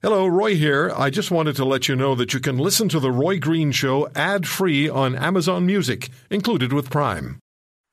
Hello, Roy here. I just wanted to let you know that you can listen to The Roy Green Show ad free on Amazon Music, included with Prime.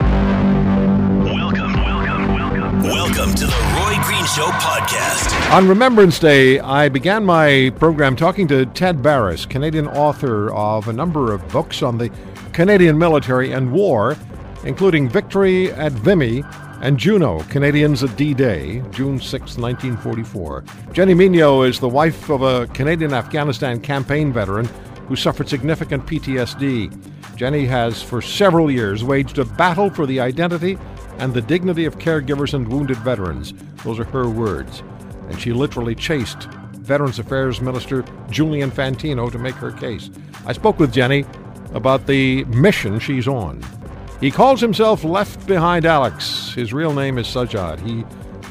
Welcome, welcome, welcome. Welcome to the Roy Green Show podcast. On Remembrance Day, I began my program talking to Ted Barris, Canadian author of a number of books on the Canadian military and war, including Victory at Vimy and Juno, Canadians at D Day, June 6, 1944. Jenny Migneault is the wife of a Canadian Afghanistan campaign veteran who suffered significant PTSD. Jenny has, for several years, waged a battle for the identity and the dignity of caregivers and wounded veterans. Those are her words. And she literally chased Veterans Affairs Minister Julian Fantino to make her case. I spoke with Jenny about the mission she's on. He calls himself Left Behind Alex. His real name is Sajjad. He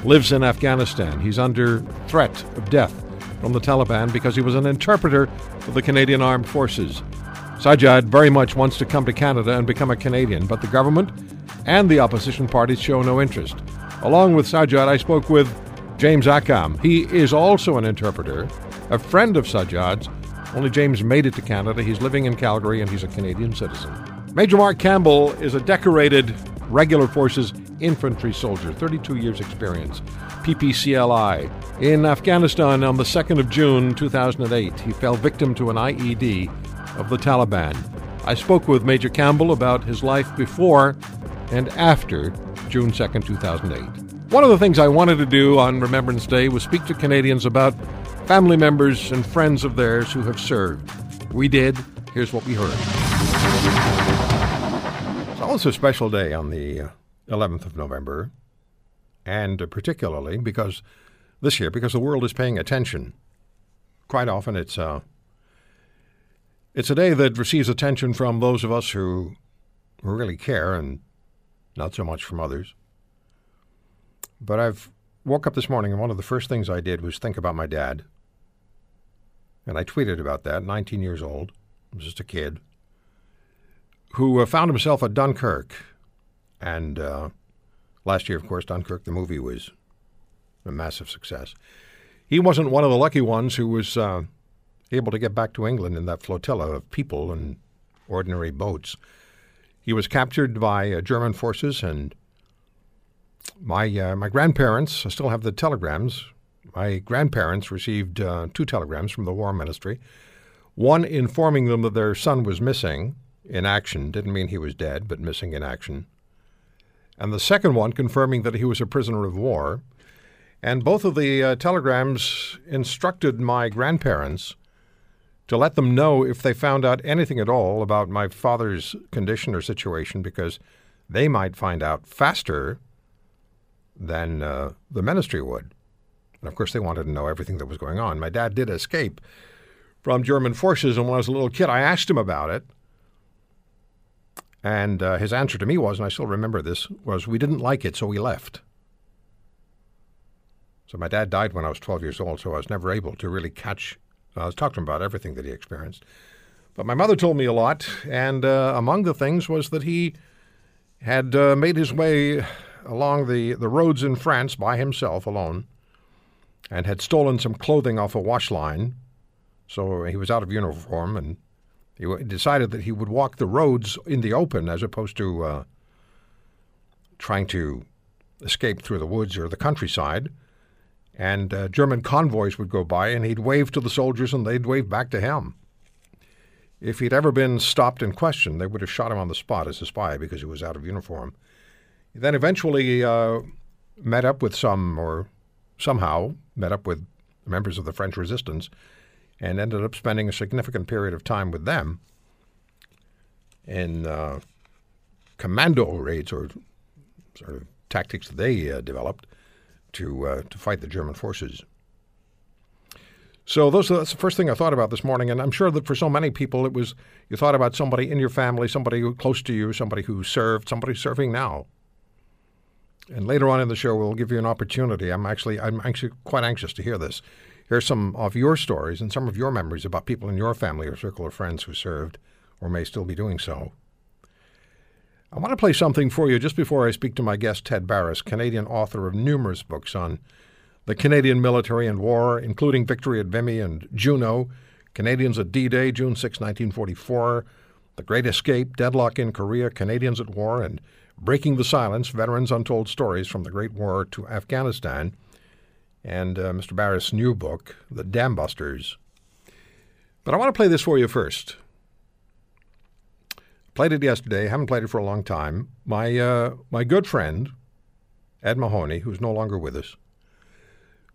lives in Afghanistan. He's under threat of death from the Taliban because he was an interpreter for the Canadian Armed Forces. Sajjad very much wants to come to Canada and become a Canadian, but the government and the opposition parties show no interest. Along with Sajjad, I spoke with James Akam. He is also an interpreter, a friend of Sajjad's. Only James made it to Canada. He's living in Calgary and he's a Canadian citizen. Major Mark Campbell is a decorated regular forces infantry soldier, 32 years experience, PPCLI. In Afghanistan on the 2nd of June 2008, he fell victim to an IED of the Taliban. I spoke with Major Campbell about his life before and after June 2nd, 2008. One of the things I wanted to do on Remembrance Day was speak to Canadians about family members and friends of theirs who have served. We did. Here's what we heard. It's also a special day on the uh, 11th of November, and uh, particularly because this year, because the world is paying attention. Quite often, it's uh, it's a day that receives attention from those of us who, really care, and not so much from others. But I've woke up this morning, and one of the first things I did was think about my dad. And I tweeted about that, 19 years old, I was just a kid who uh, found himself at Dunkirk. And uh, last year, of course, Dunkirk, the movie, was a massive success. He wasn't one of the lucky ones who was uh, able to get back to England in that flotilla of people and ordinary boats. He was captured by uh, German forces, and my uh, my grandparents I still have the telegrams. My grandparents received uh, two telegrams from the War Ministry. One informing them that their son was missing, in action didn't mean he was dead, but missing in action. And the second one confirming that he was a prisoner of war. And both of the uh, telegrams instructed my grandparents to let them know if they found out anything at all about my father's condition or situation because they might find out faster than uh, the ministry would. And of course, they wanted to know everything that was going on. My dad did escape from German forces, and when I was a little kid, I asked him about it. And uh, his answer to me was, and I still remember this, was we didn't like it, so we left. So my dad died when I was 12 years old, so I was never able to really catch. I was talking about everything that he experienced. But my mother told me a lot, and uh, among the things was that he had uh, made his way along the, the roads in France by himself alone and had stolen some clothing off a wash line. So he was out of uniform and he decided that he would walk the roads in the open as opposed to uh, trying to escape through the woods or the countryside. And uh, German convoys would go by, and he'd wave to the soldiers, and they'd wave back to him. If he'd ever been stopped and questioned, they would have shot him on the spot as a spy because he was out of uniform. He then eventually uh, met up with some, or somehow met up with members of the French resistance and ended up spending a significant period of time with them in uh, commando raids or sort of tactics they uh, developed to uh, to fight the German forces. So those that's the first thing I thought about this morning, and I'm sure that for so many people it was you thought about somebody in your family, somebody close to you, somebody who served, somebody serving now. And later on in the show, we'll give you an opportunity. I'm actually I'm actually quite anxious to hear this hear some of your stories and some of your memories about people in your family or circle of friends who served or may still be doing so. I want to play something for you just before I speak to my guest, Ted Barris, Canadian author of numerous books on the Canadian military and war, including victory at Vimy and Juno, Canadians at D Day, June 6, 1944, The Great Escape, Deadlock in Korea, Canadians at War, and Breaking the Silence Veterans' Untold Stories from the Great War to Afghanistan, and uh, Mr. Barris' new book, The Dam Busters. But I want to play this for you first. Played it yesterday, haven't played it for a long time. My, uh, my good friend, Ed Mahoney, who's no longer with us,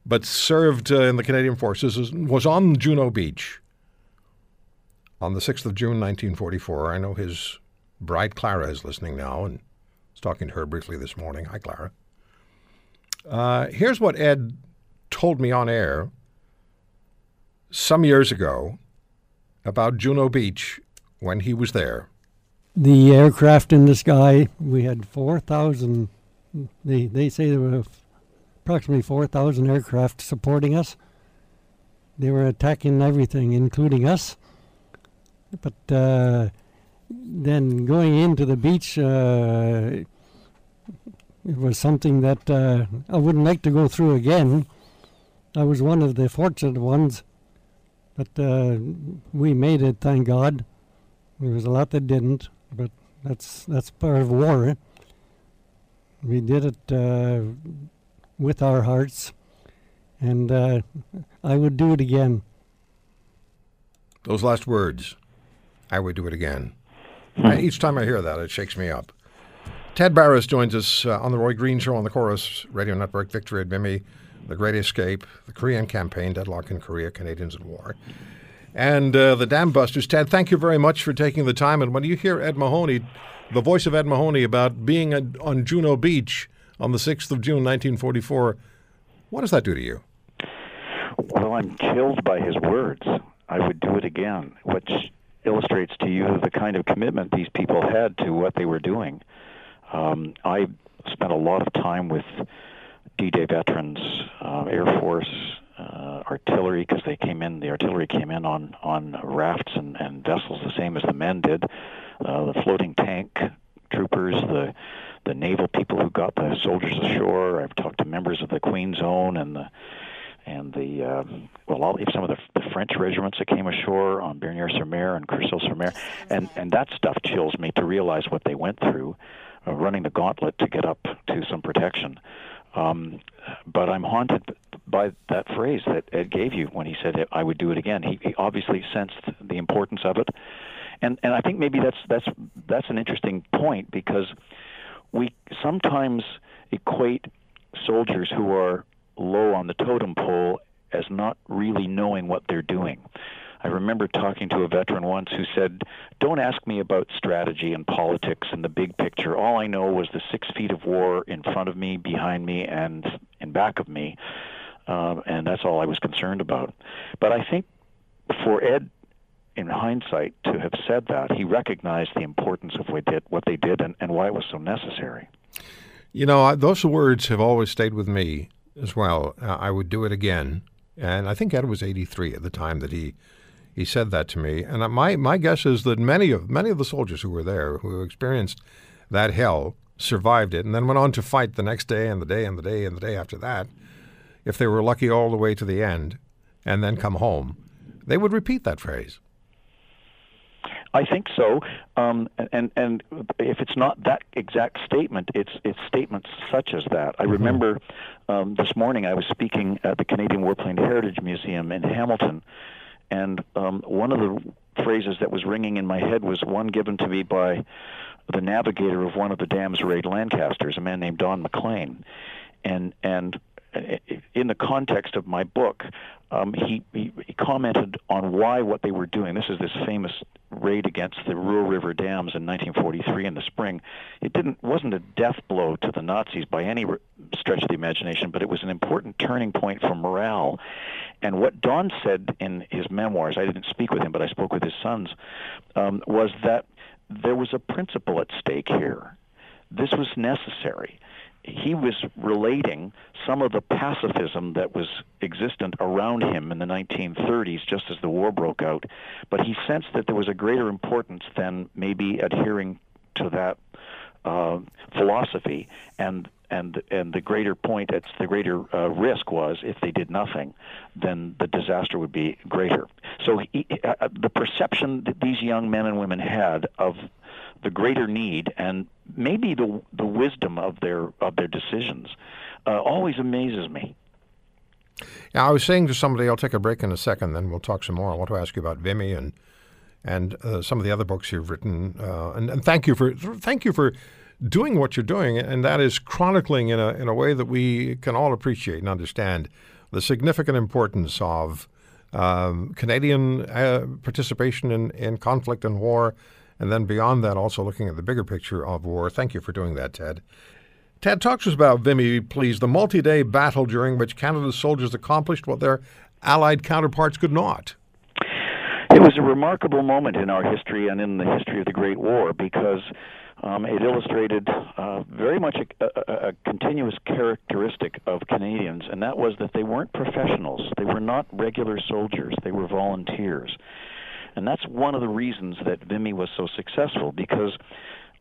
but served uh, in the Canadian Forces, was on Juno Beach on the 6th of June, 1944. I know his bride Clara is listening now and was talking to her briefly this morning. Hi, Clara. Uh, here's what Ed told me on air some years ago about Juno Beach when he was there. The aircraft in the sky, we had 4,000, they, they say there were approximately 4,000 aircraft supporting us. They were attacking everything, including us. But uh, then going into the beach, uh, it was something that uh, I wouldn't like to go through again. I was one of the fortunate ones, but uh, we made it, thank God. There was a lot that didn't, but that's that's part of war. We did it uh, with our hearts, and uh, I would do it again. Those last words, I would do it again. I, each time I hear that, it shakes me up. Ted Barris joins us uh, on the Roy Green Show on the Corus Radio Network, Victory at Vimy, The Great Escape, The Korean Campaign, Deadlock in Korea, Canadians at War, and uh, The Dam Busters. Ted, thank you very much for taking the time. And when you hear Ed Mahoney, the voice of Ed Mahoney, about being on Juno Beach on the 6th of June, 1944, what does that do to you? Well, I'm chilled by his words. I would do it again, which illustrates to you the kind of commitment these people had to what they were doing. Um, I spent a lot of time with D-Day veterans, uh, Air Force, uh, artillery, because they came in. The artillery came in on on rafts and, and vessels, the same as the men did. Uh, the floating tank troopers, the the naval people who got the soldiers ashore. I've talked to members of the Queen's Own and the and the uh, well, all, some of the, the French regiments that came ashore on Bernières-sur-Mer and Courseulles-sur-Mer, and and that stuff chills me to realize what they went through, uh, running the gauntlet to get up to some protection. Um, but I'm haunted by that phrase that Ed gave you when he said I would do it again. He, he obviously sensed the importance of it, and and I think maybe that's that's that's an interesting point because we sometimes equate soldiers who are low on the totem pole as not really knowing what they're doing. I remember talking to a veteran once who said, Don't ask me about strategy and politics and the big picture. All I know was the six feet of war in front of me, behind me, and in back of me. Uh, and that's all I was concerned about. But I think for Ed, in hindsight, to have said that, he recognized the importance of what, did, what they did and, and why it was so necessary. You know, those words have always stayed with me as well. Uh, I would do it again. And I think Ed was 83 at the time that he he said that to me. And my my guess is that many of many of the soldiers who were there, who experienced that hell, survived it, and then went on to fight the next day and the day and the day and the day after that. If they were lucky all the way to the end, and then come home, they would repeat that phrase. I think so, um, and and if it's not that exact statement, it's it's statements such as that. I remember um, this morning I was speaking at the Canadian Warplane Heritage Museum in Hamilton, and um, one of the phrases that was ringing in my head was one given to me by the navigator of one of the dams raid Lancasters, a man named Don McLean, and and in the context of my book, um, he, he, he commented on why what they were doing. This is this famous raid against the Ruhr River dams in 1943 in the spring. It didn't wasn't a death blow to the Nazis by any stretch of the imagination, but it was an important turning point for morale. And what Don said in his memoirs, I didn't speak with him, but I spoke with his sons, um, was that there was a principle at stake here. This was necessary he was relating some of the pacifism that was existent around him in the 1930s, just as the war broke out. But he sensed that there was a greater importance than maybe adhering to that uh, philosophy, and and and the greater point, it's the greater uh, risk was if they did nothing, then the disaster would be greater. So he, uh, the perception that these young men and women had of the greater need and maybe the the wisdom of their of their decisions uh, always amazes me. Yeah, I was saying to somebody, I'll take a break in a second, then we'll talk some more. I want to ask you about Vimy and and uh, some of the other books you've written. Uh, and, and thank you for thank you for doing what you're doing, and that is chronicling in a in a way that we can all appreciate and understand the significant importance of um, Canadian uh, participation in, in conflict and war, and then beyond that, also looking at the bigger picture of war. Thank you for doing that, Ted. Ted, talk to us about Vimy, please. The multi day battle during which Canada's soldiers accomplished what their Allied counterparts could not. It was a remarkable moment in our history and in the history of the Great War because um, it illustrated uh, very much a, a, a, continuous characteristic of Canadians, and that was that they weren't professionals. They were not regular soldiers. They were volunteers. And that's one of the reasons that Vimy was so successful because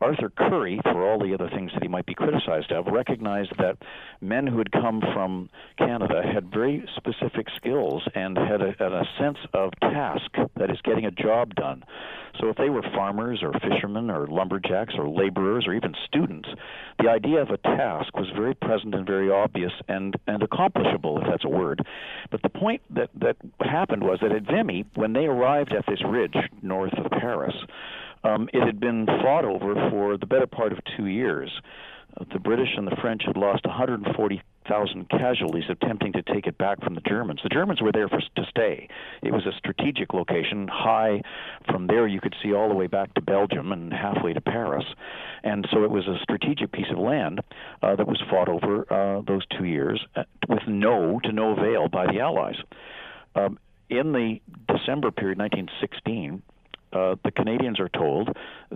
Arthur Currie, for all the other things that he might be criticized of, recognized that men who had come from Canada had very specific skills and had a, had a sense of task, that is, getting a job done. So if they were farmers or fishermen or lumberjacks or laborers or even students, the idea of a task was very present and very obvious and, and accomplishable, if that's a word. But the point that, that happened was that at Vimy, when they arrived at this ridge north of Paris, um, it had been fought over for the better part of two years. Uh, the British and the French had lost 140,000 casualties attempting to take it back from the Germans. The Germans were there for, to stay. It was a strategic location, high. From there, you could see all the way back to Belgium and halfway to Paris. And so it was a strategic piece of land uh, that was fought over uh, those two years uh, with no to no avail by the Allies. Um, in the December period, 1916, uh, the Canadians are told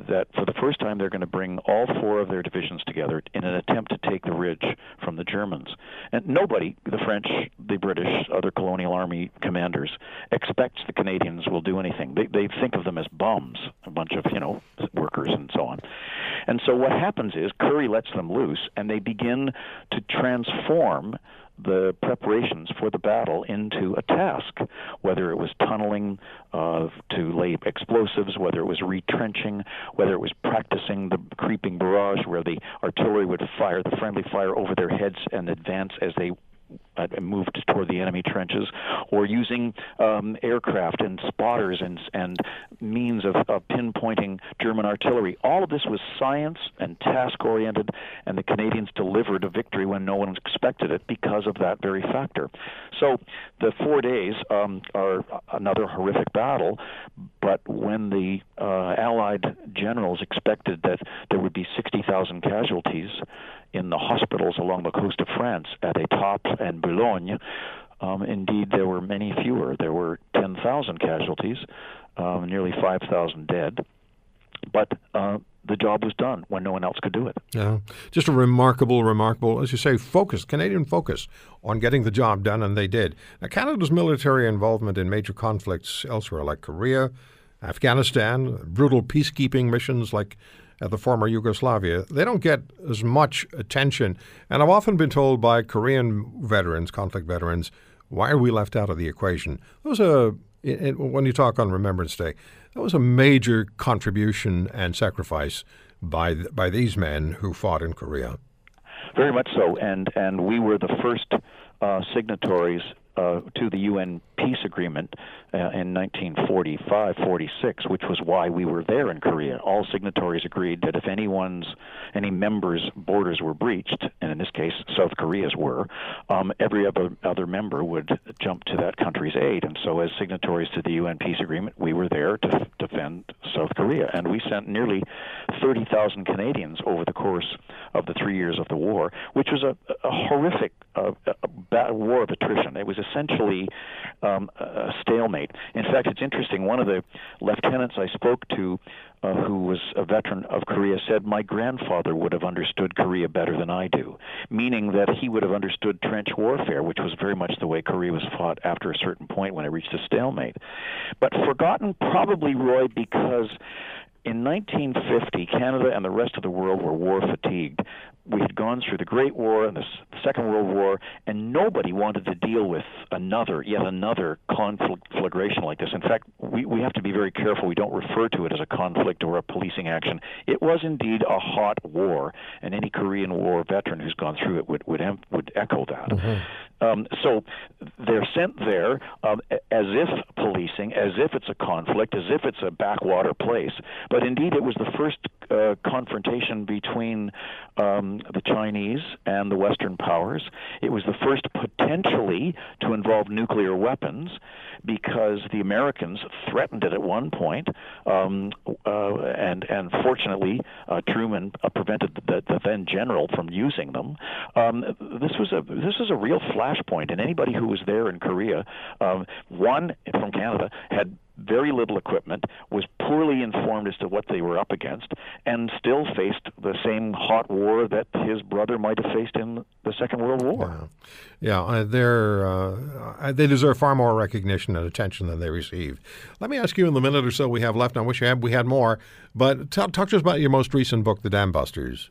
that for the first time they're going to bring all four of their divisions together in an attempt to take the ridge from the Germans. And nobody, the French, the British, other colonial army commanders, expects the Canadians will do anything. They, they think of them as bums, a bunch of, you know, workers and so on. And so what happens is Currie lets them loose and they begin to transform the preparations for the battle into a task, whether it was tunneling uh, to lay explosives, whether it was retrenching, whether it was practicing the creeping barrage where the artillery would fire the friendly fire over their heads and advance as they moved toward the enemy trenches, or using um, aircraft and spotters and and means of, of pinpointing German artillery. All of this was science and task oriented, and the Canadians delivered a victory when no one expected it because of that very factor. So the four days um, are another horrific battle, but when the uh, Allied generals expected that there would be 60,000 casualties in the hospitals along the coast of France at Étaples and Boulogne, um, indeed there were many fewer. There were 10,000 casualties, um, nearly 5,000 dead. But uh, the job was done when no one else could do it. Yeah, just a remarkable, remarkable, as you say, focus, Canadian focus on getting the job done, and they did. Now, Canada's military involvement in major conflicts elsewhere, like Korea, Afghanistan, brutal peacekeeping missions like at the former Yugoslavia, they don't get as much attention. And I've often been told by Korean veterans, conflict veterans, why are we left out of the equation? That was a, it, when you talk on Remembrance Day, that was a major contribution and sacrifice by by these men who fought in Korea. Very much so, and and we were the first uh, signatories uh, to the UN peace agreement uh, in 1945-46, which was why we were there in Korea. All signatories agreed that if anyone's any members' borders were breached, and in this case South Korea's were, um, every other other member would jump to that country's aid. And so, as signatories to the UN peace agreement, we were there to f- defend South Korea, and we sent nearly 30,000 Canadians over the course of the three years of the war, which was a, a horrific uh, a war of attrition. It was essentially um, a stalemate. In fact, it's interesting. One of the lieutenants I spoke to, uh, who was a veteran of Korea, said, My grandfather would have understood Korea better than I do, meaning that he would have understood trench warfare, which was very much the way Korea was fought after a certain point when it reached a stalemate. But forgotten, probably, Roy, because in 1950, Canada and the rest of the world were war fatigued. We had gone through the Great War and the Second World War, and nobody wanted to deal with another, yet another conflagration like this. In fact, we, we have to be very careful we don't refer to it as a conflict or a policing action. It was indeed a hot war, and any Korean War veteran who's gone through it would would, would echo that. Mm-hmm. Um, so they're sent there um, as if policing, as if it's a conflict, as if it's a backwater place. But indeed, it was the first uh, confrontation between um, the Chinese and the Western powers. It was the first potentially to involve nuclear weapons because the Americans threatened it at one point, um, uh, and and fortunately uh, Truman uh, prevented the, the, then general from using them. Um, this was a this was a real flashpoint, and anybody who was there in Korea, um, one from Canada had very little equipment, was poorly informed as to what they were up against, and still faced the same hot war that his brother might have faced in the Second World War. Yeah, yeah uh, they're uh, they deserve far more recognition and attention than they received. Let me ask you in the minute or so we have left. I wish we had, we had more, but talk, talk to us about your most recent book, The Dam Busters.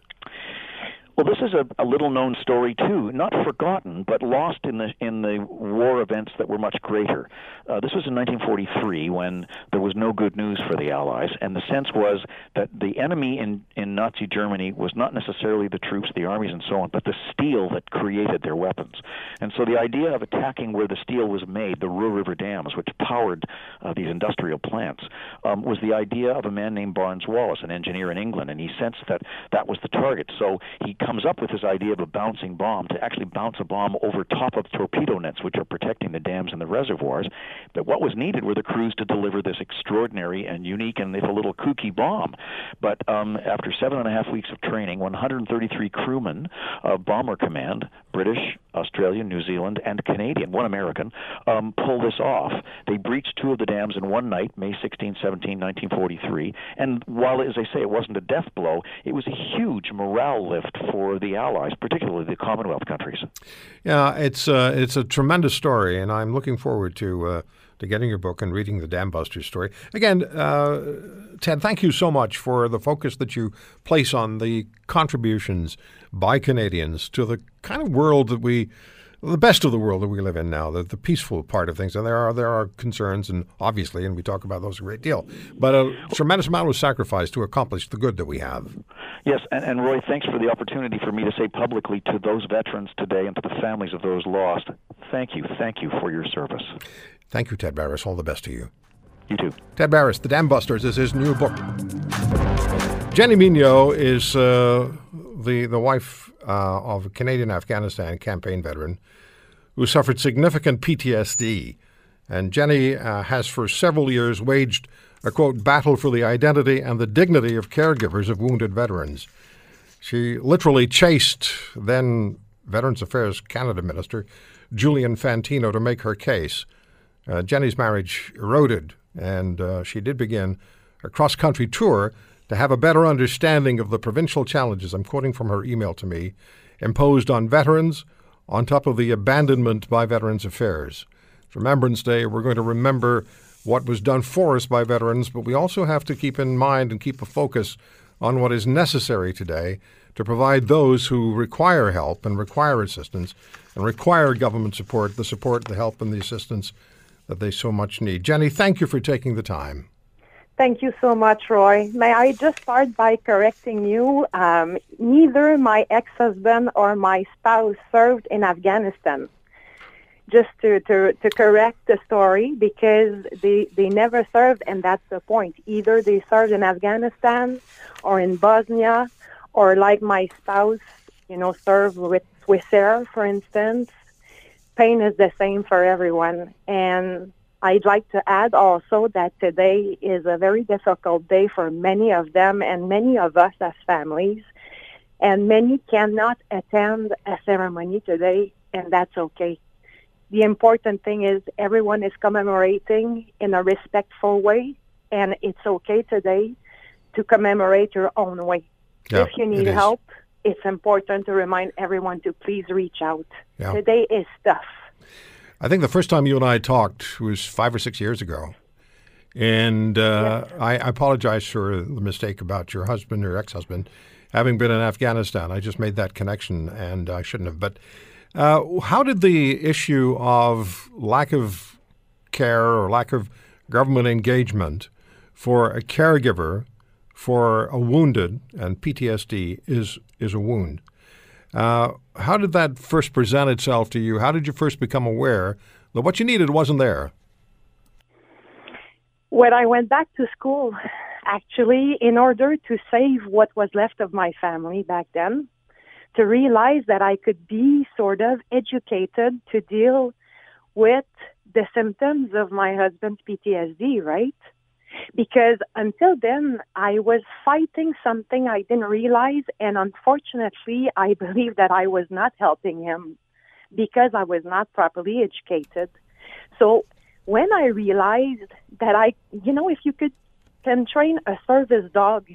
Well, this is a, a little known story too, not forgotten, but lost in the in the war events that were much greater. Uh, this was in 1943 when there was no good news for the Allies, and the sense was that the enemy in in Nazi Germany was not necessarily the troops, the armies, and so on, but the steel that created their weapons. And so the idea of attacking where the steel was made, the Ruhr River dams, which powered uh, these industrial plants, um, was the idea of a man named Barnes Wallis, an engineer in England, and he sensed that that was the target. So he up with this idea of a bouncing bomb to actually bounce a bomb over top of torpedo nets, which are protecting the dams and the reservoirs. But what was needed were the crews to deliver this extraordinary and unique and if a little kooky bomb. But um, after seven and a half weeks of training, 133 crewmen of Bomber Command, British, Australian, New Zealand, and Canadian, one American, um, pull this off. They breached two of the dams in one night, May 16, 17, 1943. And while, as I say, it wasn't a death blow, it was a huge morale lift for the Allies, particularly the Commonwealth countries. Yeah, it's uh, it's a tremendous story, and I'm looking forward to. Uh, to getting your book and reading the Dam Busters story. Again, uh, Ted, thank you so much for the focus that you place on the contributions by Canadians to the kind of world that we the best of the world that we live in now, the, the peaceful part of things. And there are there are concerns, and obviously, and we talk about those a great deal. But a tremendous amount was sacrificed to accomplish the good that we have. Yes, and, and Roy, thanks for the opportunity for me to say publicly to those veterans today and to the families of those lost, thank you, thank you for your service. Thank you, Ted Barris. All the best to you. You too. Ted Barris, The Dam Busters is his new book. Jenny Migneault is uh, the the wife uh, of a Canadian Afghanistan campaign veteran who suffered significant PTSD. And Jenny uh, has for several years waged a quote battle for the identity and the dignity of caregivers of wounded veterans. She literally chased then Veterans Affairs Canada Minister Julian Fantino to make her case. Uh, Jenny's marriage eroded, and uh, she did begin a cross country tour to have a better understanding of the provincial challenges, I'm quoting from her email to me, imposed on veterans on top of the abandonment by Veterans Affairs. It's Remembrance Day, we're going to remember what was done for us by veterans, but we also have to keep in mind and keep a focus on what is necessary today to provide those who require help and require assistance and require government support, the support, the help, and the assistance that they so much need. Jenny, thank you for taking the time. Thank you so much, Roy. May I just start by correcting you? Um, neither my ex-husband or my spouse served in Afghanistan. Just to, to, to correct the story, because they, they never served, and that's the point. Either they served in Afghanistan or in Bosnia, or like my spouse, you know, served with Swissair, for instance. Pain is the same for everyone. And I'd like to add also that today is a very difficult day for many of them and many of us as families. And many cannot attend a ceremony today, and that's okay. The important thing is everyone is commemorating in a respectful way, and it's okay today to commemorate your own way. Yeah, if you need help, it's important to remind everyone to please reach out. Yeah. Today is tough. I think the first time you and I talked was five or six years ago. And uh, I, I apologize for the mistake about your husband or ex husband having been in Afghanistan. I just made that connection and I shouldn't have. But uh, how did the issue of lack of care or lack of government engagement for a caregiver for a wounded, and PTSD is, is a wound, uh, how did that first present itself to you? How did you first become aware that what you needed wasn't there? When I went back to school, actually, in order to save what was left of my family back then, to realize that I could be sort of educated to deal with the symptoms of my husband's PTSD, right? Because until then, I was fighting something I didn't realize, and unfortunately, I believe that I was not helping him because I was not properly educated. So when I realized that I, you know, if you could can train a service dog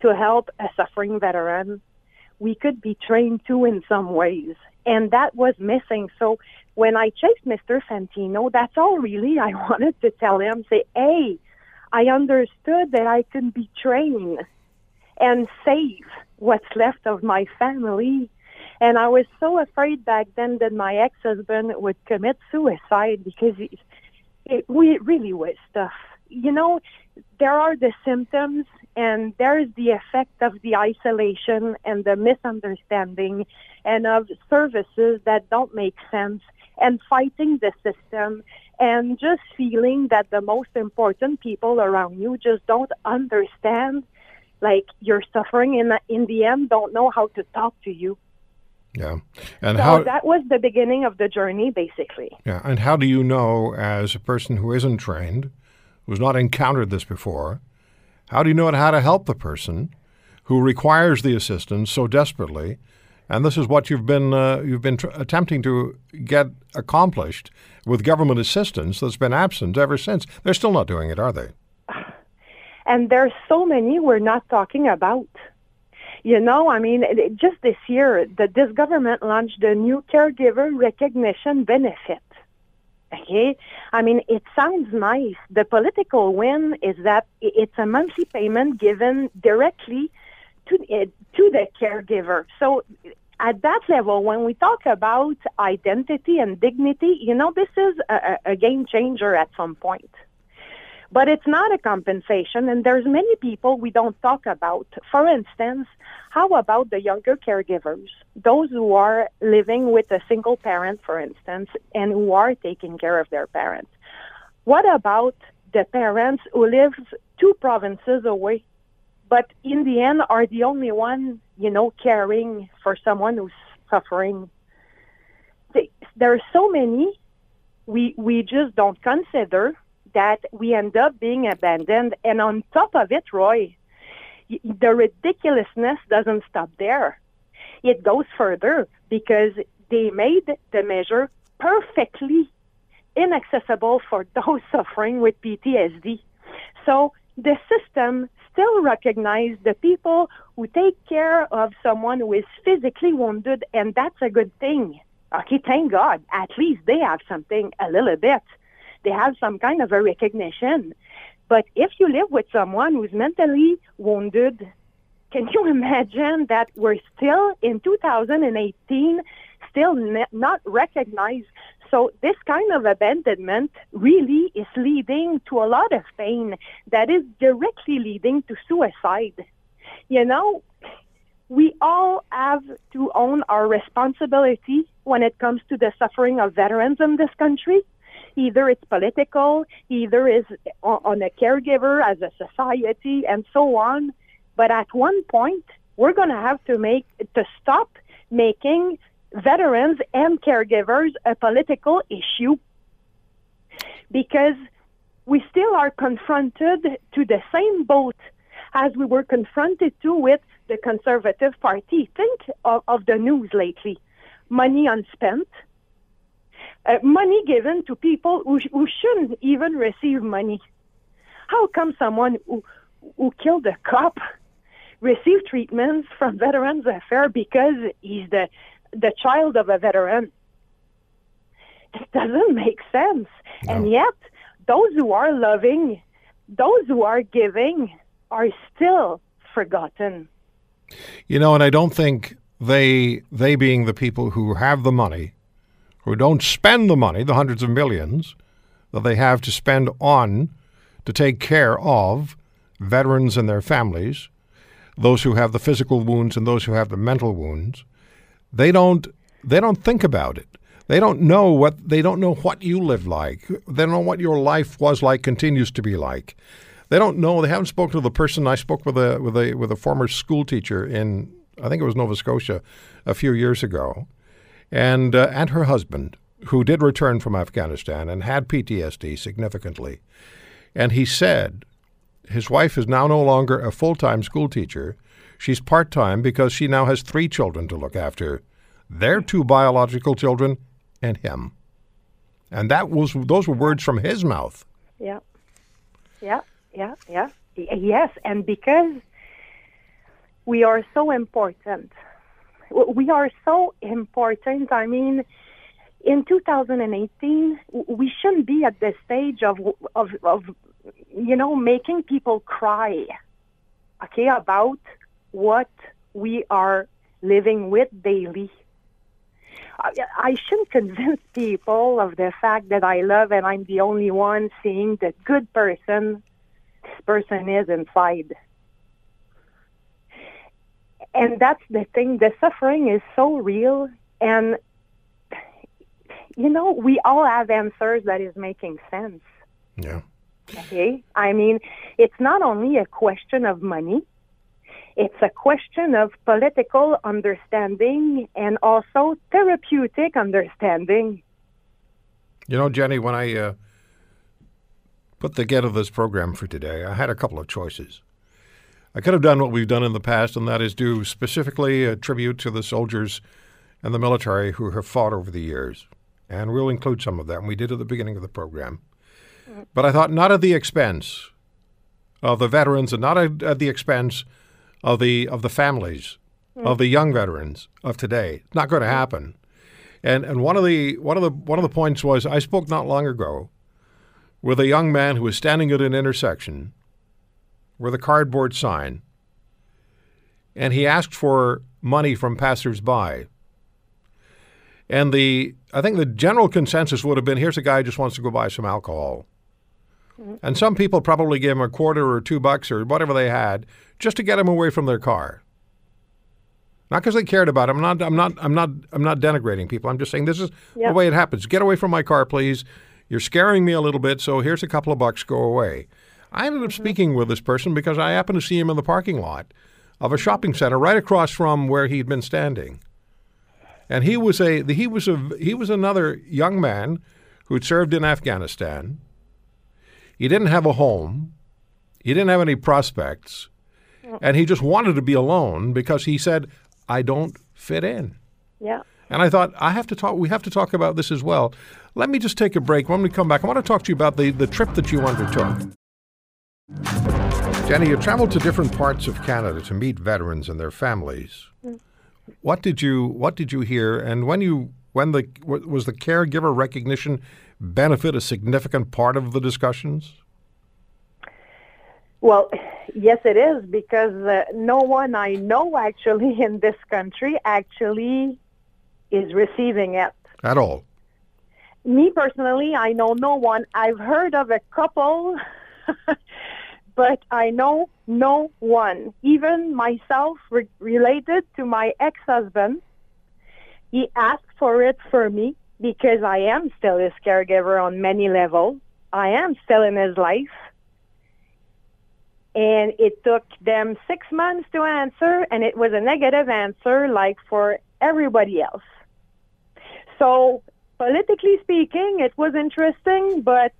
to help a suffering veteran, we could be trained too in some ways. And that was missing. So when I chased Mr. Fantino, that's all really I wanted to tell him. Say, hey, I understood that I can be trained and save what's left of my family. And I was so afraid back then that my ex-husband would commit suicide because it, it, it really was tough. You know, there are the symptoms and there's the effect of the isolation and the misunderstanding and of services that don't make sense and fighting the system and just feeling that the most important people around you just don't understand like you're suffering and in the end don't know how to talk to you. Yeah. And so how that was the beginning of the journey basically. Yeah. And how do you know as a person who isn't trained who's not encountered this before how do you know how to help the person who requires the assistance so desperately and this is what you've been uh, you've been tr- attempting to get accomplished with government assistance that's been absent ever since. They're still not doing it, are they? And there's so many we're not talking about. You know, I mean, just this year, the, this government launched a new caregiver recognition benefit. Okay, I mean, it sounds nice. The political win is that it's a monthly payment given directly to uh, to the caregiver. So at that level, when we talk about identity and dignity, you know, this is a, a game changer at some point. But it's not a compensation, and there's many people we don't talk about. For instance, how about the younger caregivers, those who are living with a single parent, for instance, and who are taking care of their parents? What about the parents who live two provinces away but in the end are the only one, you know, caring for someone who's suffering. They, there are so many we we just don't consider that we end up being abandoned. And on top of it, Roy, the ridiculousness doesn't stop there. It goes further because they made the measure perfectly inaccessible for those suffering with PTSD. So the system still recognize the people who take care of someone who is physically wounded, and that's a good thing. Uh, okay, thank God. At least they have something a little bit. They have some kind of a recognition. But if you live with someone who's mentally wounded, can you imagine that we're still in 2018 still ne- not recognized so this kind of abandonment really is leading to a lot of pain that is directly leading to suicide. You know, we all have to own our responsibility when it comes to the suffering of veterans in this country. Either it's political, either is on a caregiver as a society and so on. But at one point, we're going to have to make, to stop making veterans and caregivers a political issue because we still are confronted to the same boat as we were confronted to with the Conservative Party. Think of, of the news lately. Money unspent, uh, money given to people who, sh- who shouldn't even receive money. How come someone who, who killed a cop received treatments from Veterans Affairs because he's the the child of a veteran. It doesn't make sense. No. And yet, those who are loving, those who are giving, are still forgotten. You know, and I don't think they they being the people who have the money, who don't spend the money, the hundreds of millions that they have to spend on to take care of veterans and their families, those who have the physical wounds and those who have the mental wounds, they don't they don't think about it. They don't know what they don't know what you lived like. They don't know what your life was like, continues to be like. They don't know. They haven't spoken to the person. I spoke with a with a with a former school teacher in I think it was Nova Scotia a few years ago, and uh, and her husband who did return from Afghanistan and had PTSD significantly, and he said his wife is now no longer a full time school teacher. She's part time because she now has three children to look after their two biological children and him. And that was those were words from his mouth. Yeah. Yeah, yeah, yeah. Yes, and because we are so important. We are so important. I mean, in 2018, we shouldn't be at the stage of of of you know making people cry. Okay, about what we are living with daily. I, I shouldn't convince people of the fact that I love and I'm the only one seeing the good person this person is inside. And that's the thing. The suffering is so real. And, you know, we all have answers that is making sense. Yeah. Okay? I mean, it's not only a question of money, it's a question of political understanding and also therapeutic understanding. You know, Jenny, when I uh, put together this program for today, I had a couple of choices. I could have done what we've done in the past, and that is do specifically a tribute to the soldiers and the military who have fought over the years. And we'll include some of that, and we did at the beginning of the program. But I thought not at the expense of the veterans and not at, at the expense of the of the families hmm. of the young veterans of today. It's not going to hmm. happen. And and one of the one of the one of the points was I spoke not long ago with a young man who was standing at an intersection with a cardboard sign, and he asked for money from passersby. And the I think the general consensus would have been here's a guy who just wants to go buy some alcohol. And some people probably gave him a quarter or two bucks or whatever they had just to get him away from their car. Not because they cared about him. I'm not. I'm not. I'm not. I'm not denigrating people. I'm just saying this is Yeah. the way it happens. Get away from my car, please. You're scaring me a little bit. So here's a couple of bucks. Go away. I ended up mm-hmm. speaking with this person because I happened to see him in the parking lot of a shopping center right across from where he'd been standing. And he was a he was a he was another young man who'd served in Afghanistan. He didn't have a home. He didn't have any prospects. And he just wanted to be alone because he said, I don't fit in. Yeah. And I thought, I have to talk, we have to talk about this as well. Let me just take a break. When we come back, I want to talk to you about the, the trip that you undertook. Jenny, you traveled to different parts of Canada to meet veterans and their families. Mm. What did you What did you hear? And when you when the was the caregiver recognition benefit a significant part of the discussions? Well, yes, it is because uh, no one I know actually in this country actually is receiving it. At all? Me personally, I know no one. I've heard of a couple, but I know no one. Even myself, re- related to my ex-husband, he asked for it for me because I am still his caregiver on many levels. I am still in his life. And it took them six months to answer, and it was a negative answer like for everybody else. So, politically speaking, it was interesting, but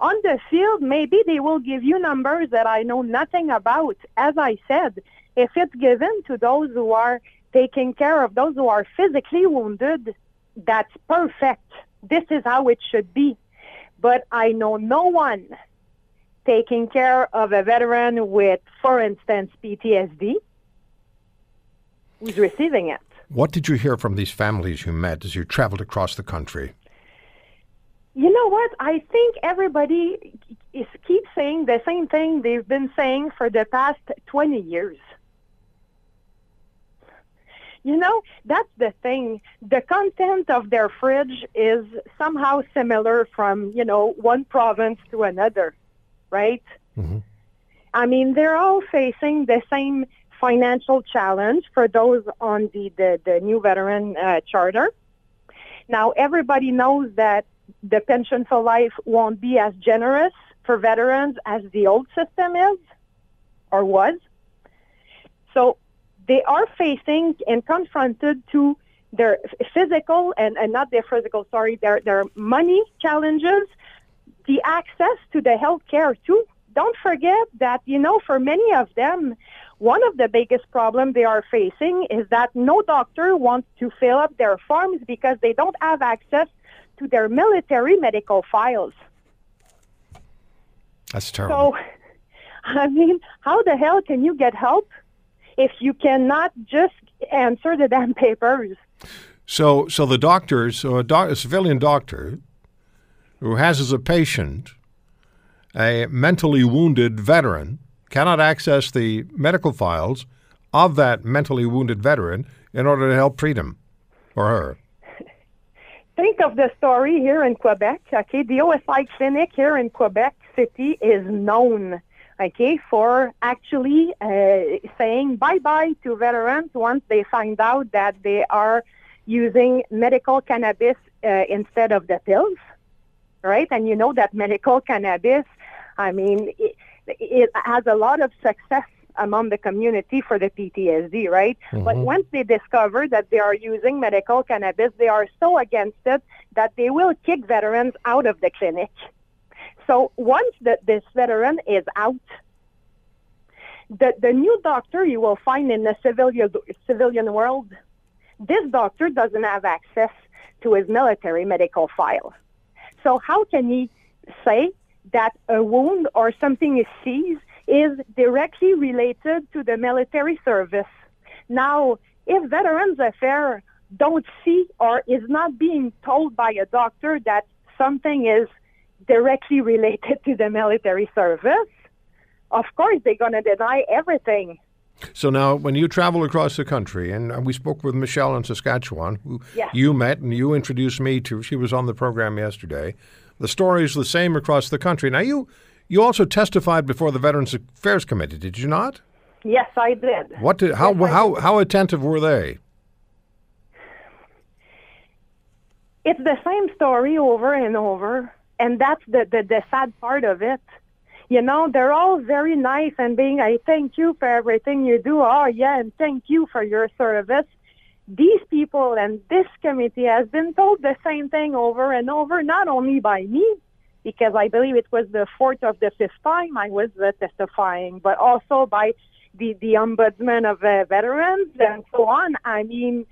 on the field, maybe they will give you numbers that I know nothing about. As I said, if it's given to those who are taking care of those who are physically wounded, that's perfect. This is how it should be. But I know no one taking care of a veteran with, for instance, PTSD who's receiving it. What did you hear from these families you met as you traveled across the country? You know what? I think everybody is keeps saying the same thing they've been saying for the past 20 years. You know, that's the thing. The content of their fridge is somehow similar from, you know, one province to another, right? Mm-hmm. I mean, they're all facing the same financial challenge for those on the, the, the new veteran uh, charter. Now, everybody knows that the pension for life won't be as generous for veterans as the old system is or was. So they are facing and confronted to their physical and, and not their physical, sorry, their, their money challenges, the access to the health care too. Don't forget that, you know, for many of them, one of the biggest problems they are facing is that no doctor wants to fill up their forms because they don't have access to their military medical files. That's terrible. So, I mean, how the hell can you get help if you cannot just answer the damn papers? So, so the doctor, so a, doc, a civilian doctor who has as a patient a mentally wounded veteran cannot access the medical files of that mentally wounded veteran in order to help treat him or her. Think of the story here in Quebec. Okay, the OSI clinic here in Quebec City is known, okay, for actually uh, saying bye bye to veterans once they find out that they are using medical cannabis uh, instead of the pills, right? And you know that medical cannabis, I mean, it, it has a lot of success among the community for the PTSD, right? But once they discover that they are using medical cannabis, they are so against it that they will kick veterans out of the clinic. So once the, this veteran is out, the, the new doctor you will find in the civilian, civilian world, this doctor doesn't have access to his military medical file. So how can he say that a wound or something is seized is directly related to the military service? Now, if Veterans Affairs don't see or is not being told by a doctor that something is directly related to the military service, of course they're going to deny everything. So now, when you travel across the country, and we spoke with Michelle in Saskatchewan, who Yes. you met and you introduced me to, she was on the program yesterday. The story is the same across the country. Now, you you also testified before the Veterans Affairs Committee, did you not? Yes, I did. What did how Yes, how how attentive were they? It's the same story over and over, and that's the, the, the sad part of it. You know, they're all very nice and being, I thank you for everything you do. Oh, yeah, and thank you for your service. These people and this committee has been told the same thing over and over, not only by me, because I believe it was the fourth of the fifth time I was uh, testifying, but also by the, the ombudsman of uh, veterans and so on. I mean,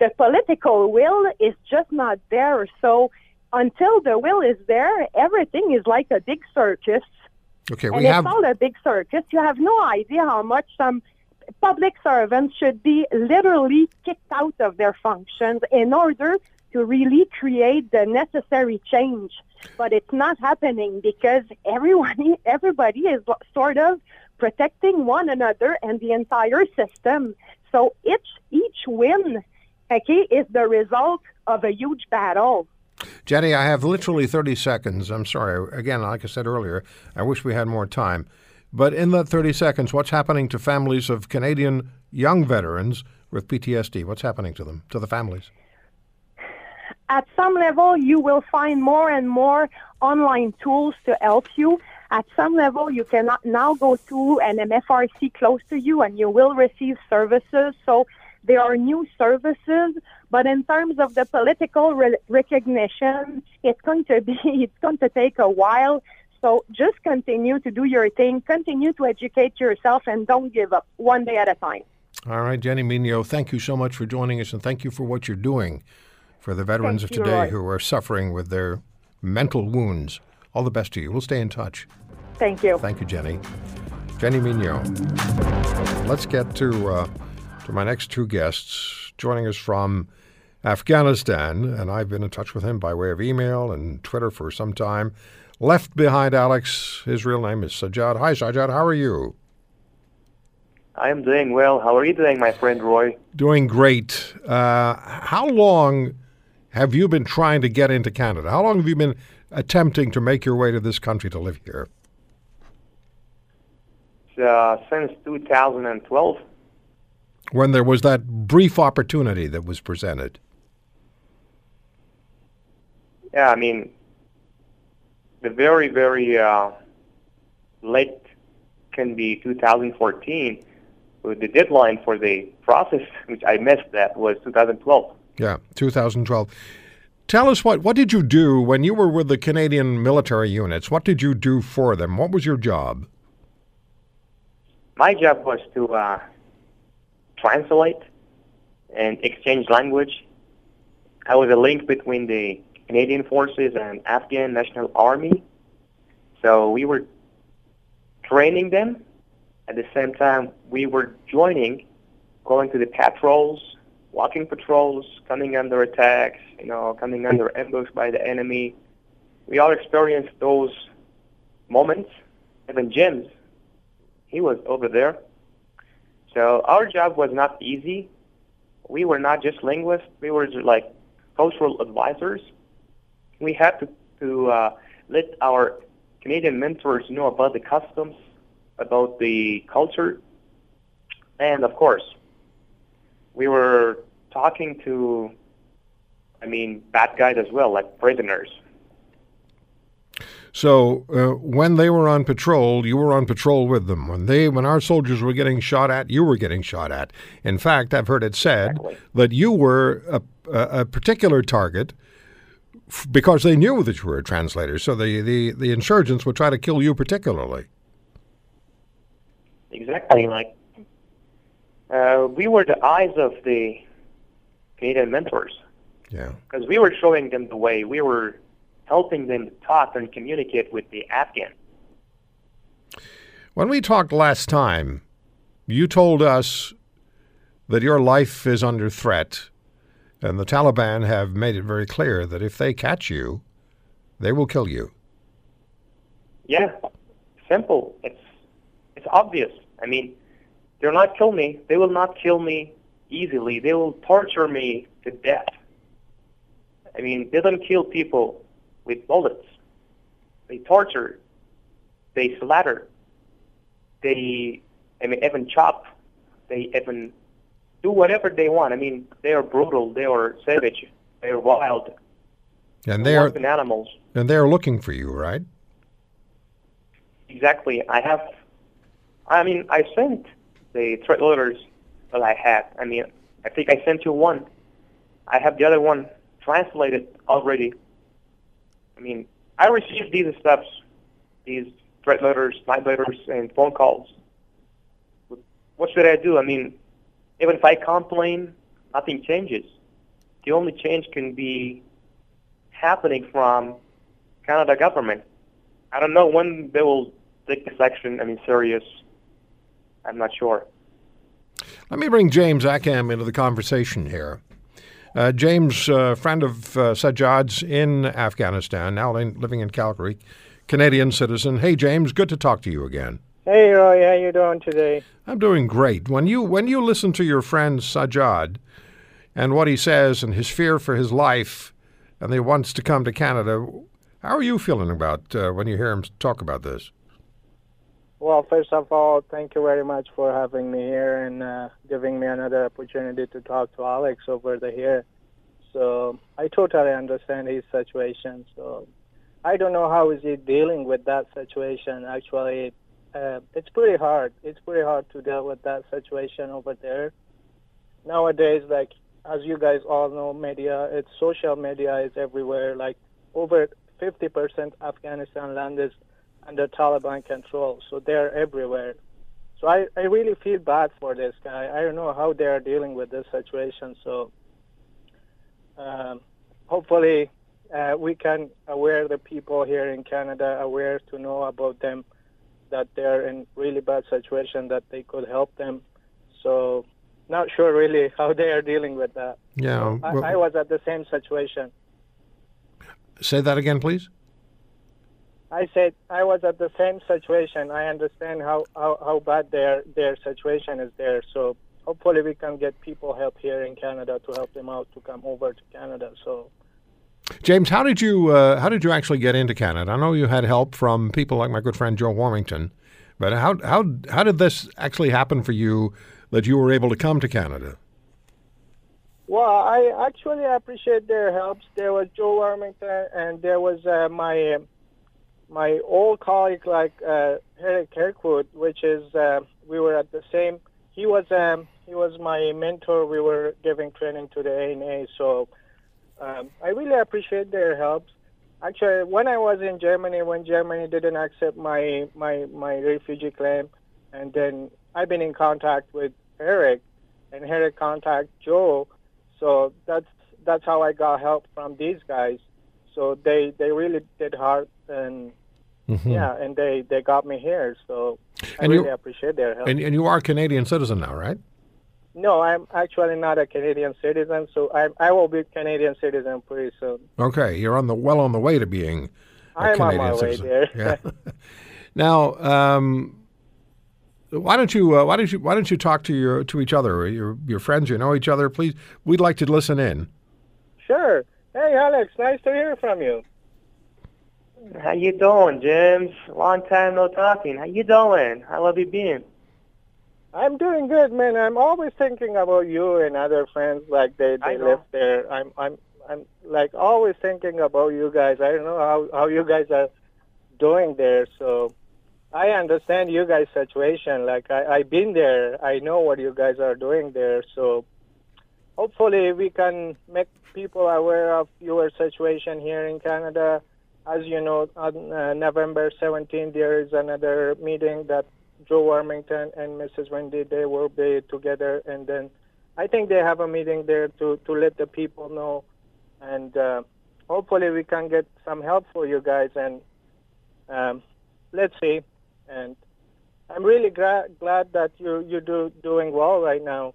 the political will is just not there. So until the will is there, everything is like a big circus. Okay, and we it's have all a big circus. You have no idea how much some public servants should be literally kicked out of their functions in order to really create the necessary change. But it's not happening because everyone, everybody is sort of protecting one another and the entire system. So each each win, okay, is the result of a huge battle. Jenny, I have literally 30 seconds. I'm sorry. Again, like I said earlier, I wish we had more time. But in that 30 seconds, what's happening to families of Canadian young veterans with PTSD? What's happening to them, to the families? At some level, you will find more and more online tools to help you. At some level, you can now go to an MFRC close to you and you will receive services. So there are new services, but in terms of the political re- recognition, it's going to be, it's going to take a while. So just continue to do your thing, continue to educate yourself, and don't give up one day at a time. All right, Jenny Migneault, thank you so much for joining us and thank you for what you're doing for the veterans Thank of today Roy. who are suffering with their mental wounds. All the best to you. We'll stay in touch. Thank you. Thank you, Jenny. Jenny Migneault. Let's get to uh, to my next two guests. Joining us from Afghanistan, and I've been in touch with him by way of email and Twitter for some time. Left behind Alex, his real name is Sajad. Hi, Sajad, how are you? I am doing well. How are you doing, my friend Roy? Doing great. Uh, how long have you been trying to get into Canada? How long have you been attempting to make your way to this country to live here? Uh, since 2012. When there was that brief opportunity that was presented. Yeah, I mean, the very, very uh, late can be 2014. The deadline for the process, which I missed, that was 2012. Yeah, 2012. Tell us what what did you do when you were with the Canadian military units? What did you do for them? What was your job? My job was to uh, translate and exchange language. I was a link between the Canadian forces and Afghan National Army. So we were training them. At the same time, we were joining, going to the patrols, walking patrols, coming under attacks, you know, coming under ambush by the enemy. We all experienced those moments. Even James, he was over there. So our job was not easy. We were not just linguists. We were like cultural advisors. We had to, to uh, let our Canadian mentors know about the customs, about the culture, and of course, we were talking to, I mean, bad guys as well, like prisoners. So uh, when they were on patrol, you were on patrol with them. When they, when our soldiers were getting shot at, you were getting shot at. In fact, I've heard it said Exactly. that you were a, a, a particular target f- because they knew that you were a translator. So the, the, the insurgents would try to kill you particularly. Exactly. Like uh, we were the eyes of the Canadian mentors Yeah. because we were showing them the way. We were helping them talk and communicate with the Afghan. When we talked last time, you told us that your life is under threat, and the Taliban have made it very clear that if they catch you, they will kill you. Yeah, simple. It's it's obvious. I mean, they'll not kill me. They will not kill me easily. They will torture me to death. I mean, they don't kill people with bullets. They torture. They slaughter. They, I mean, even chop. They even do whatever they want. I mean, they are brutal. They are savage. They are wild. And they are animals. and they are looking for you, right? Exactly. I have. I mean, I sent the threat letters that I had. I mean, I think I sent you one. I have the other one translated already. I mean, I received these steps, these threat letters, night letters, and phone calls. What should I do? I mean, even if I complain, nothing changes. The only change can be happening from Canada government. I don't know when they will take this action. I mean, serious. I'm not sure. Let me bring James Akam into the conversation here. Uh, James, uh, friend of uh, Sajjad's in Afghanistan, now li- living in Calgary, Canadian citizen. Hey, James, good to talk to you again. Hey Roy, how you doing today? I'm doing great. When you when you listen to your friend Sajjad and what he says and his fear for his life, and he wants to come to Canada, how are you feeling about uh, when you hear him talk about this? Well, first of all, thank you very much for having me here and uh, giving me another opportunity to talk to Alex over the here. So I totally understand his situation. So I don't know how is he dealing with that situation. Actually, uh, it's pretty hard. It's pretty hard to deal with that situation over there. Nowadays, like as you guys all know, media, it's social media is everywhere. Like over 50% Afghanistan land is under Taliban control, so they're everywhere. So I, I really feel bad for this guy. I don't know how they are dealing with this situation. So um, hopefully uh, we can aware the people here in Canada aware to know about them that they're in really bad situation that they could help them. So not sure really how they are dealing with that. Yeah. I, I was at the same situation. say that again, please. I said I was at the same situation. I understand how, how, how bad their their situation is there. So hopefully we can get people help here in Canada to help them out to come over to Canada. So James, how did you uh, how did you actually get into Canada? I know you had help from people like my good friend Joe Warmington, but how how how did this actually happen for you that you were able to come to Canada? Well, I actually appreciate their helps. There was Joe Warmington, and there was uh, my my old colleague, like uh, Eric Kirkwood, which is uh, we were at the same. He was um, he was my mentor. We were giving training to the ANA, so um, I really appreciate their help. Actually, when I was in Germany, when Germany didn't accept my my my refugee claim, and then I've been in contact with Eric, and Eric contact Joe. So that's that's how I got help from these guys. So they they really did hard and yeah, and they they got me here. So I you- really appreciate their help. And, and you are a Canadian citizen now, right? no, I'm actually not a Canadian citizen, so I I will be a Canadian citizen pretty soon. Okay, you're on the well on the way to being a I'm on Canadian my way citizen. there. Yeah. now, um, why don't you uh, why don't you why don't you talk to your to each other, your your friends, you know each other? Please, we'd like to listen in. Sure. Hey, Alex, nice to hear from you. How you doing, James? Long time no talking. How you doing? How have you been? I'm doing good, man. I'm always thinking about you and other friends like they they live there. I'm I'm I'm like always thinking about you guys. I don't know how how you guys are doing there. So I understand you guys' situation. Like I I've been there. I know what you guys are doing there. So hopefully we can make people aware of your situation here in Canada. As you know, on uh, November 17th there is another meeting that Joe Warmington and Mrs. Wendy, they will be together, and then I think they have a meeting there to to let the people know, and uh, hopefully we can get some help for you guys, and um, let's see. And I'm really gra- glad that you you do doing well right now.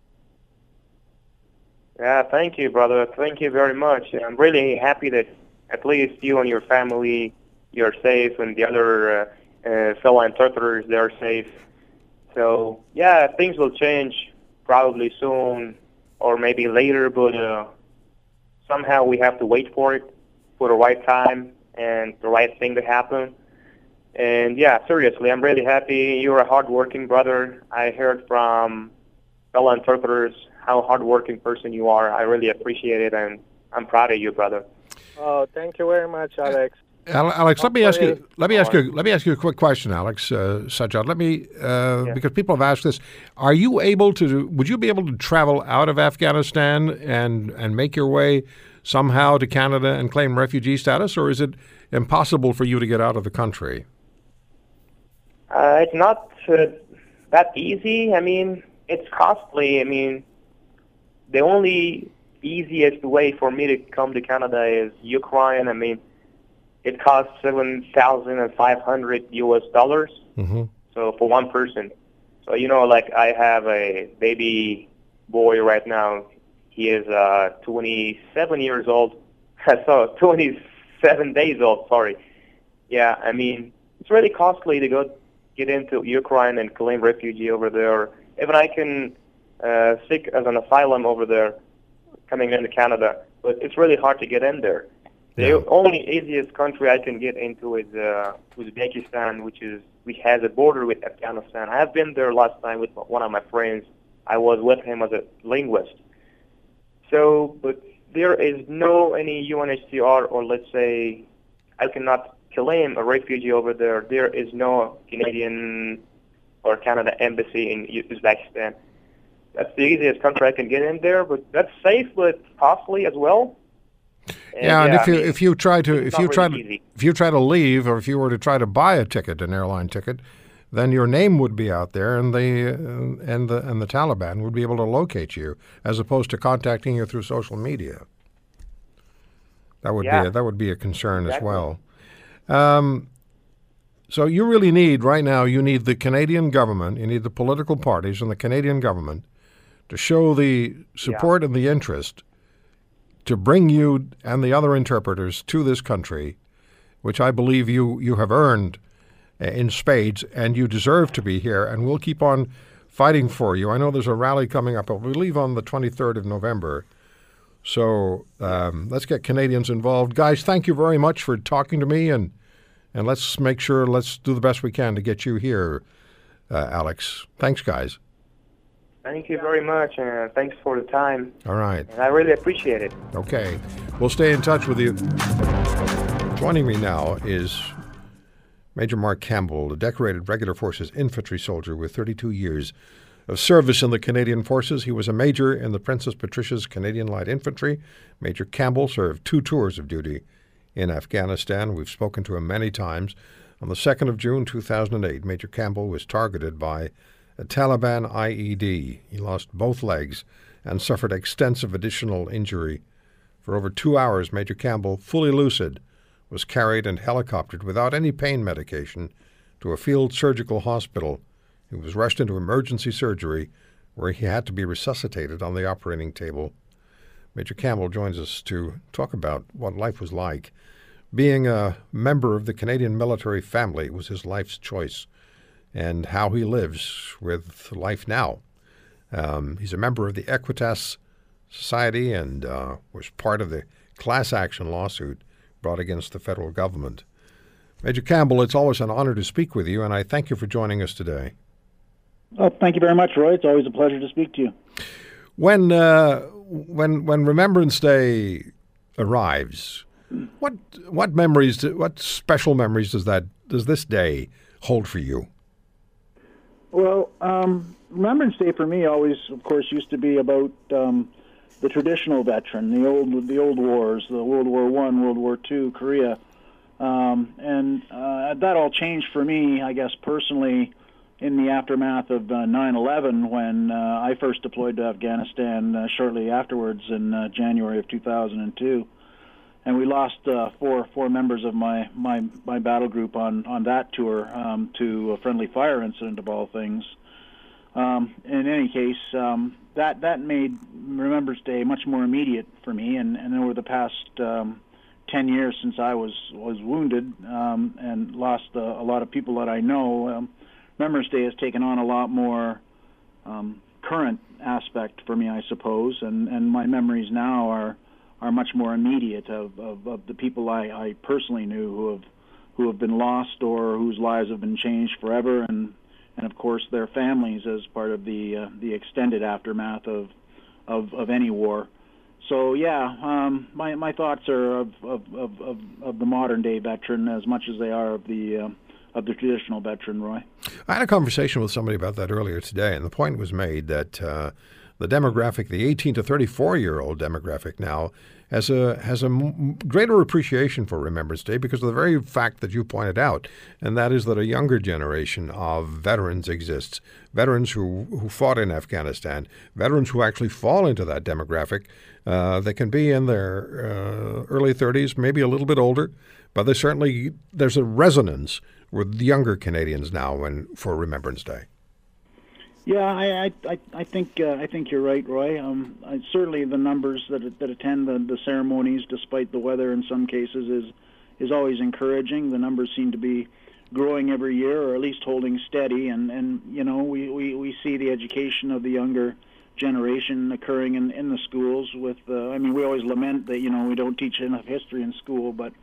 Yeah, thank you, brother. Thank you very much. I'm really happy that at least you and your family, you're safe, and the other uh, uh, fellow interpreters, they're safe. So, yeah, things will change probably soon or maybe later, but uh, somehow we have to wait for it, for the right time and the right thing to happen. And yeah, seriously, I'm really happy. You're a hardworking brother. I heard from fellow interpreters how hardworking person you are. I really appreciate it, and I'm proud of you, brother. Oh, thank you very much, Alex. Al- Alex, let me ask you. Let me ask you. Let me ask you a quick question, Alex uh, Sajjad. Let me uh, Yeah. because people have asked this. Are you able to? Would you be able to travel out of Afghanistan and and make your way somehow to Canada and claim refugee status, or is it impossible for you to get out of the country? Uh, it's not uh, that easy. I mean, it's costly. I mean, the only easiest way for me to come to Canada is Ukraine. I mean, it costs seven thousand and five hundred U.S. dollars. hmm So for one person. So you know, like I have a baby boy right now. He is uh, 27 years old. so 27 days old. Sorry. Yeah, I mean it's really costly to go get into Ukraine and claim refugee over there. Even I can uh, seek as an asylum over there, coming into Canada, but it's really hard to get in there. The Yeah. only easiest country I can get into is uh, Uzbekistan, which is which has a border with Afghanistan. I have been there last time with one of my friends. I was with him as a linguist. So, but there is no any UNHCR or let's say I cannot claim a refugee over there. There is no Canadian or Canada embassy in Uzbekistan. That's the easiest country I can get in there, but that's safe but costly as well. And yeah, and if I you mean, if you try to if you try to easy. if you try to leave, or if you were to try to buy a ticket, an airline ticket, then your name would be out there, and the uh, and the and the Taliban would be able to locate you, as opposed to contacting you through social media. That would be a, that would be a concern as well. Um, so you really need right now. You need the Canadian government. You need the political parties and the Canadian government to show the support and the interest to bring you and the other interpreters to this country, which I believe you, you have earned uh, in spades, and you deserve to be here, and we'll keep on fighting for you. I know there's a rally coming up, I believe on the 23rd of November. So um, let's get Canadians involved. Guys, thank you very much for talking to me, and, and let's make sure, let's do the best we can to get you here, uh, Alex. Thanks, guys. Thank you very much, and thanks for the time. All right. And I really appreciate it. Okay. We'll stay in touch with you. Joining me now is Major Mark Campbell, a decorated regular forces infantry soldier with 32 years of service in the Canadian Forces. He was a major in the Princess Patricia's Canadian Light Infantry. Major Campbell served two tours of duty in Afghanistan. We've spoken to him many times. On the 2nd of June 2008, Major Campbell was targeted by a Taliban IED. He lost both legs and suffered extensive additional injury. For over two hours, Major Campbell, fully lucid, was carried and helicoptered without any pain medication to a field surgical hospital. He was rushed into emergency surgery where he had to be resuscitated on the operating table. Major Campbell joins us to talk about what life was like. Being a member of the Canadian military family was his life's choice and how he lives with life now. Um, he's a member of the Equitas Society and uh, was part of the class action lawsuit brought against the federal government. Major Campbell, it's always an honor to speak with you, and I thank you for joining us today. Oh, thank you very much, Roy. It's always a pleasure to speak to you. When uh, when when Remembrance Day arrives, what what memories, do, what special memories does that does this day hold for you? Well, um, Remembrance Day for me always, of course, used to be about um, the traditional veteran, the old the old wars, the World War One, World War Two, Korea, um, and uh, that all changed for me, I guess personally, in the aftermath of uh, 9/11 when uh, I first deployed to Afghanistan uh, shortly afterwards in uh, January of 2002 and we lost uh, four four members of my, my, my battle group on, on that tour um, to a friendly fire incident of all things. Um, in any case, um, that that made Remembrance Day much more immediate for me, and, and over the past um, ten years since I was was wounded um, and lost a, a lot of people that I know, um, Remembrance Day has taken on a lot more current aspect for me, I suppose, and and my memories now are are much more immediate of, of, of the people I, I personally knew who have who have been lost or whose lives have been changed forever, and and of course their families as part of the uh, the extended aftermath of of, of any war. So yeah, um, my my thoughts are of, of, of, of, of the modern day veteran as much as they are of the uh, of the traditional veteran, Roy. I had a conversation with somebody about that earlier today, and the point was made that uh, the demographic, the 18 to 34 year old demographic now, has a has a greater appreciation for Remembrance Day because of the very fact that you pointed out, and that is that a younger generation of veterans exists, veterans who who fought in Afghanistan, veterans who actually fall into that demographic. Uh, they can be in their uh, early 30s, maybe a little bit older, but there's certainly there's a resonance with younger Canadians now when for Remembrance Day. Yeah, I I I think uh, I think you're right, Roy. Um, I, certainly the numbers that that attend the, the ceremonies, despite the weather in some cases, is is always encouraging. The numbers seem to be growing every year, or at least holding steady. And and you know we we, we see the education of the younger generation occurring in in the schools. With uh, I mean, we always lament that you know we don't teach enough history in school, but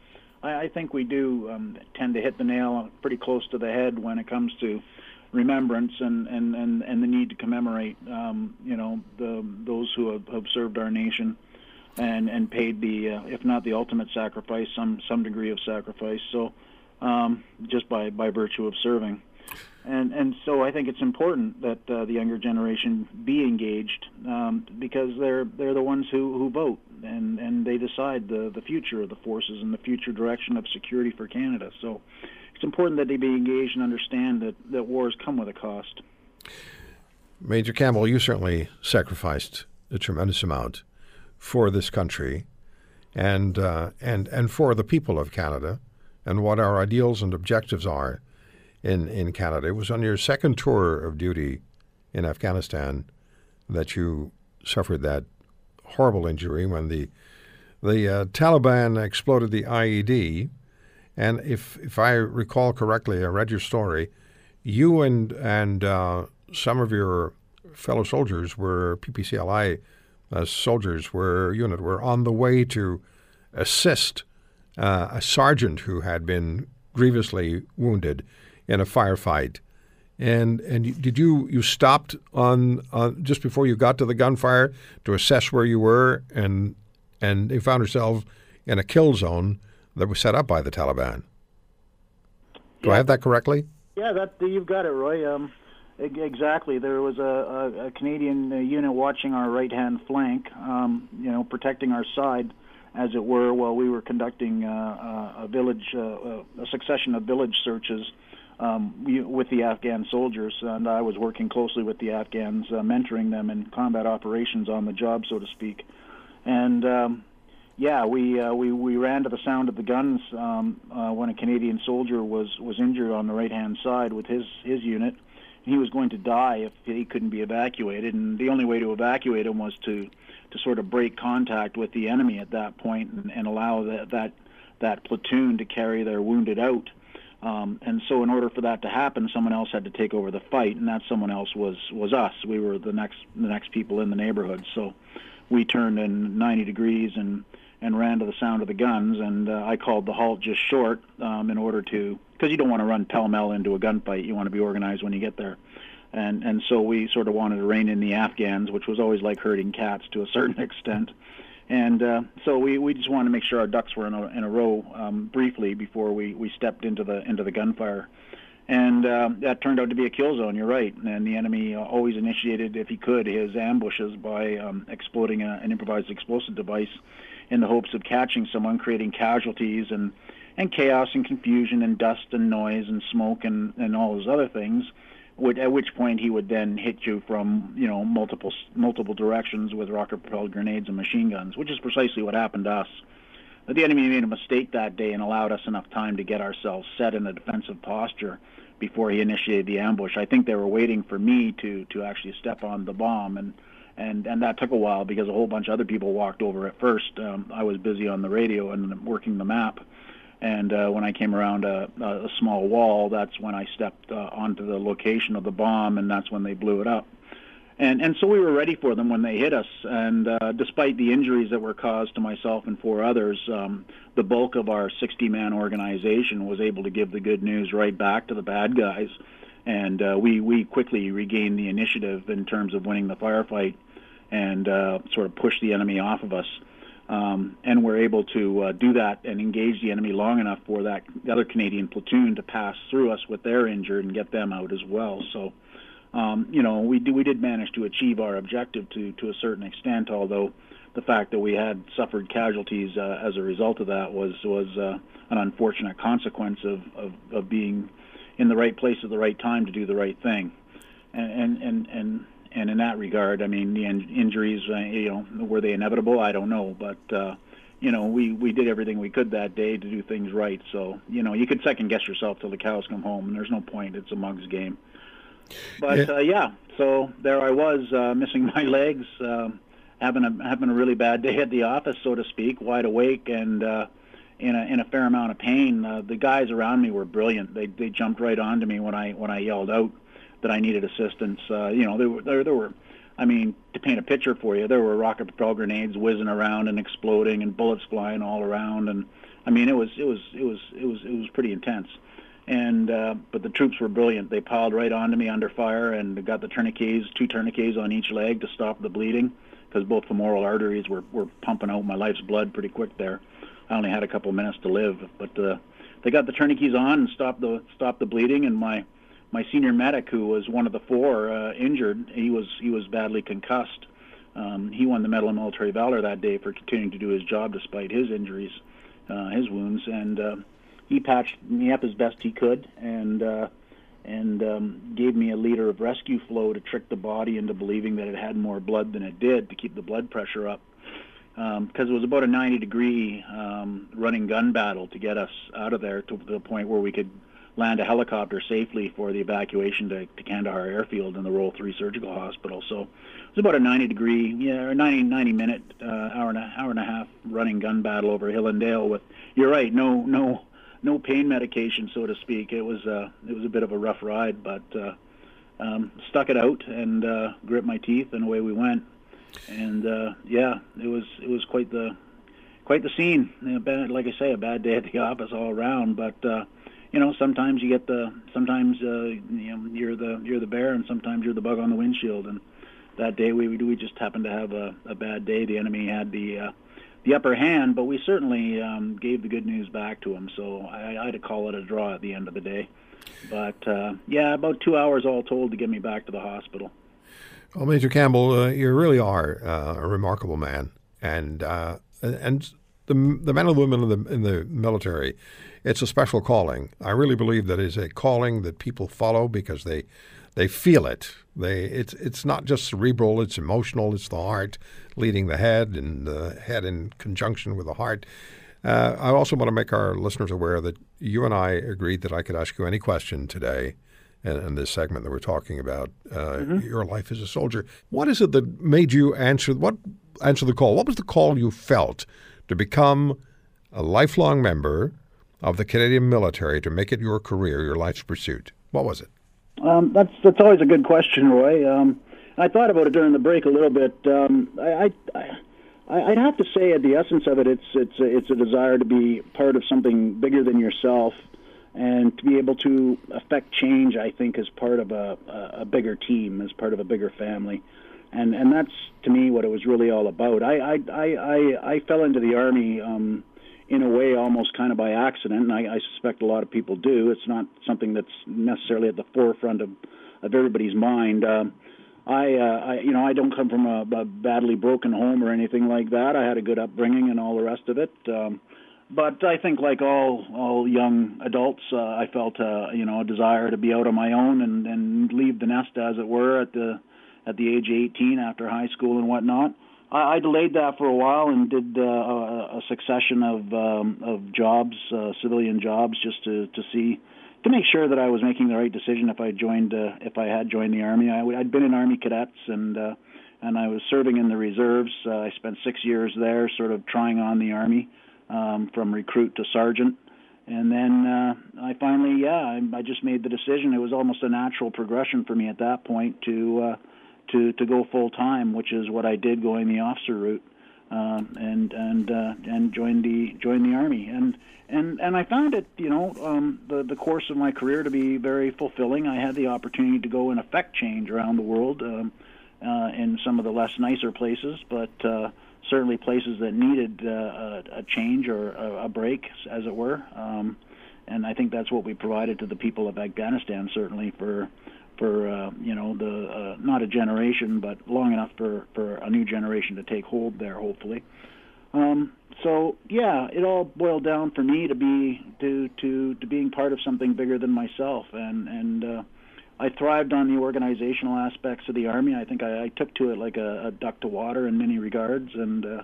I, I think we do um, tend to hit the nail pretty close to the head when it comes to remembrance and, and, and, and the need to commemorate, um, you know, the, those who have, have served our nation and, and paid the, uh, if not the ultimate sacrifice, some, some degree of sacrifice. So um, just by, by virtue of serving. And, and so I think it's important that uh, the younger generation be engaged um, because they're, they're the ones who, who vote and, and they decide the, the future of the forces and the future direction of security for Canada. So it's important that they be engaged and understand that, that wars come with a cost. Major Campbell, you certainly sacrificed a tremendous amount for this country and, uh, and, and for the people of Canada and what our ideals and objectives are in, in Canada. It was on your second tour of duty in Afghanistan that you suffered that horrible injury when the the uh, Taliban exploded the IED. And if if I recall correctly, I read your story. You and and uh, some of your fellow soldiers were PPCLI uh, soldiers were unit were on the way to assist uh, a sergeant who had been grievously wounded in a firefight. And and did you you stopped on, on just before you got to the gunfire to assess where you were and and you found yourself in a kill zone that was set up by the Taliban. Do Yeah. I have that correctly? Yeah, that you've got it, Roy. Um, exactly. There was a, a, a Canadian uh, unit watching our right-hand flank, um, you know, protecting our side, as it were, while we were conducting uh, uh, a village, uh, uh, a succession of village searches um, with the Afghan soldiers, and I was working closely with the Afghans, uh, mentoring them in combat operations on the job, so to speak. And um, yeah, we uh, we we ran to the sound of the guns um, uh, when a Canadian soldier was was injured on the right hand side with his his unit. He was going to die if he couldn't be evacuated, and the only way to evacuate him was to to sort of break contact with the enemy at that point and, and allow that that that platoon to carry their wounded out. Um, and so, in order for that to happen, someone else had to take over the fight, and that someone else was was us. We were the next the next people in the neighborhood. So, we turned in 90 degrees and and ran to the sound of the guns. And uh, I called the halt just short um, in order to because you don't want to run pell mell into a gunfight. You want to be organized when you get there. And and so we sort of wanted to rein in the Afghans, which was always like herding cats to a certain extent. And uh, so we, we just wanted to make sure our ducks were in a, in a row um, briefly before we, we stepped into the into the gunfire. And uh, that turned out to be a kill zone. You're right. And the enemy uh, always initiated, if he could, his ambushes by um, exploding a, an improvised explosive device in the hopes of catching someone, creating casualties and and chaos and confusion and dust and noise and smoke and and all those other things. At which point he would then hit you from you know multiple multiple directions with rocket propelled grenades and machine guns, which is precisely what happened to us. But the enemy made a mistake that day and allowed us enough time to get ourselves set in a defensive posture before he initiated the ambush. I think they were waiting for me to to actually step on the bomb and and and that took a while because a whole bunch of other people walked over at first. Um, I was busy on the radio and working the map, and uh, when I came around a, a small wall, that's when I stepped uh, onto the location of the bomb, and that's when they blew it up. And and so we were ready for them when they hit us. And uh, despite the injuries that were caused to myself and four others, um, the bulk of our 60-man organization was able to give the good news right back to the bad guys. And uh, we we quickly regained the initiative in terms of winning the firefight and uh, sort of push the enemy off of us. Um, and we're able to uh, do that and engage the enemy long enough for that the other Canadian platoon to pass through us with their injured and get them out as well. So, um, you know, we do, we did manage to achieve our objective to to a certain extent, although the fact that we had suffered casualties uh, as a result of that was was uh, an unfortunate consequence of, of, of being in the right place at the right time to do the right thing. And and and, and and in that regard, I mean, the in- injuries, uh, you know, were they inevitable? I don't know, but uh, you know, we we did everything we could that day to do things right. So, you know, you could second guess yourself till the cows come home, and there's no point. It's a mug's game. But Yeah. uh, yeah, so there I was, uh, missing my legs, um, having a having a really bad day at the office, so to speak, wide awake and. Uh, in a in a fair amount of pain. Uh, the guys around me were brilliant. They they jumped right onto me when I when I yelled out that I needed assistance. Uh, you know, there were there, there were, I mean, to paint a picture for you, there were rocket propelled grenades whizzing around and exploding and bullets flying all around, and I mean, it was it was it was it was it was pretty intense. And uh, but the troops were brilliant. They piled right onto me under fire and got the tourniquets, two tourniquets on each leg to stop the bleeding, because both femoral arteries were were pumping out my life's blood pretty quick there. I only had a couple minutes to live, but uh, they got the tourniquets on and stopped the stopped the bleeding. And my my senior medic, who was one of the four uh, injured, he was he was badly concussed. Um, he won the Medal of Military Valor that day for continuing to do his job despite his injuries, uh, his wounds, and uh, he patched me up as best he could, and uh, and um, gave me a liter of rescue flow to trick the body into believing that it had more blood than it did to keep the blood pressure up because it was about a 90 degree um, running gun battle to get us out of there to the point where we could land a helicopter safely for the evacuation to, to Kandahar Airfield and the Role 3 Surgical Hospital. So it was about a 90 degree, yeah, or 90, 90 minute, uh, hour and a hour and a half running gun battle over hill and dale. With you're right, no no no pain medication, so to speak. It was uh, it was a bit of a rough ride, but uh, um, stuck it out and uh, grit my teeth, and away we went. And uh, yeah, it was it was quite the quite the scene. Like I say, a bad day at the office all around. But uh, you know, sometimes you get the sometimes uh, you know you're the you're the bear, and sometimes you're the bug on the windshield. And that day we we just happened to have a, a bad day. The enemy had the uh, the upper hand, but we certainly um, gave the good news back to him. So I, I had to call it a draw at the end of the day. But uh, yeah, about two hours all told to get me back to the hospital. Well, Major Campbell, uh, you really are uh, a remarkable man, and uh, and the the men and women in the in the military, it's a special calling. I really believe that is a calling that people follow because they they feel it. They it's it's not just cerebral; it's emotional. It's the heart leading the head, and the head in conjunction with the heart. Uh, I also want to make our listeners aware that you and I agreed that I could ask you any question today in, in this segment that we're talking about. Uh, mm-hmm. Your life as a soldier. What is it that made you answer? What answer the call? What was the call you felt to become a lifelong member of the Canadian military to make it your career, your life's pursuit? What was it? Um, that's that's always a good question, Roy. Um, I thought about it during the break a little bit. Um, I, I, I, would have to say, at the essence of it, it's it's a, it's a desire to be part of something bigger than yourself, and to be able to affect change. I think as part of a, a, bigger team, as part of a bigger family, and and that's to me what it was really all about. I I I I, I fell into the army. Um, in a way almost kind of by accident, and I, I suspect a lot of people do. It's not something that's necessarily at the forefront of, of everybody's mind. Um, I, uh, I, you know, I don't come from a, a badly broken home or anything like that. I had a good upbringing and all the rest of it. Um, but I think, like all all young adults, uh, I felt, uh, you know, a desire to be out on my own and and leave the nest, as it were, at the at the age of 18 after high school and whatnot. I, I delayed that for a while and did uh, a, a succession of um, of jobs, uh, civilian jobs, just to to see to make sure that I was making the right decision if I joined uh, if I had joined the army. I, I'd been in Army cadets and uh, and I was serving in the reserves. Uh, I spent six years there, sort of trying on the army um, from recruit to sergeant. And then uh, I finally, yeah, I, I just made the decision. It was almost a natural progression for me at that point to uh, to to go full time, which is what I did going the officer route, um, and and uh, and joined the joined the army. And and and I found it, you know, um, the the course of my career to be very fulfilling. I had the opportunity to go and affect change around the world um, uh, in some of the less nicer places, but uh, certainly places that needed uh, a, a change or a, a break, as it were. Um, and I think that's what we provided to the people of Afghanistan, certainly for for uh, you know the uh, not a generation, but long enough for for a new generation to take hold there, hopefully. Um, so yeah, it all boiled down for me to be to to to being part of something bigger than myself, and and uh, I thrived on the organizational aspects of the army. I think I, I took to it like a, a duck to water in many regards, and uh,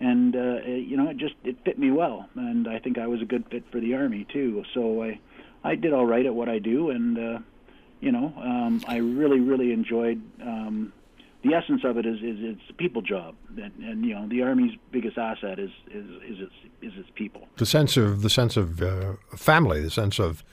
and uh, it, you know it just it fit me well, and I think I was a good fit for the army too. So I I did all right at what I do, and uh, you know um, I really really enjoyed. Um, the essence of it is is it's a people job, and, and you know the army's biggest asset is is is its is its people. The sense of the sense of uh, family, the sense of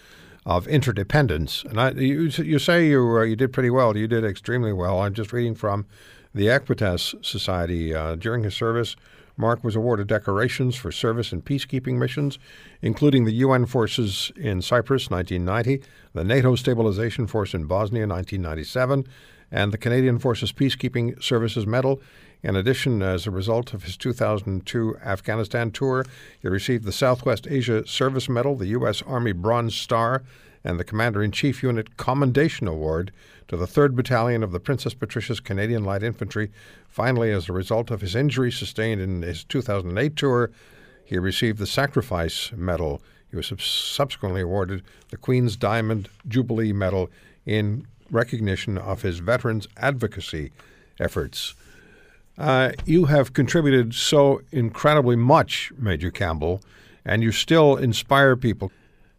of interdependence. And I, you you say you uh, you did pretty well. You did extremely well. I'm just reading from the Equitas Society uh, during his service. Mark was awarded decorations for service in peacekeeping missions, including the UN forces in Cyprus 1990, the NATO Stabilization Force in Bosnia 1997, and the Canadian Forces Peacekeeping Services Medal. In addition, as a result of his 2002 Afghanistan tour, he received the Southwest Asia Service Medal, the U.S. Army Bronze Star, and the Commander in Chief Unit Commendation Award to the 3rd Battalion of the Princess Patricia's Canadian Light Infantry. Finally, as a result of his injury sustained in his 2008 tour, he received the Sacrifice Medal. He was subsequently awarded the Queen's Diamond Jubilee Medal in recognition of his veterans advocacy efforts. Uh, you have contributed so incredibly much, Major Campbell, and you still inspire people.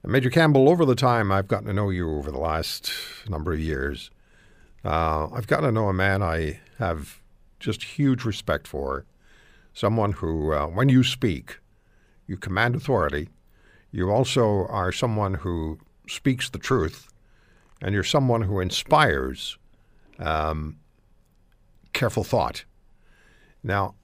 Major Campbell, over the time I've gotten to know you over the last number of years, uh, I've gotten to know a man I have just huge respect for. Someone who, uh, when you speak, you command authority. You also are someone who speaks the truth, and you're someone who inspires um, careful thought. Now,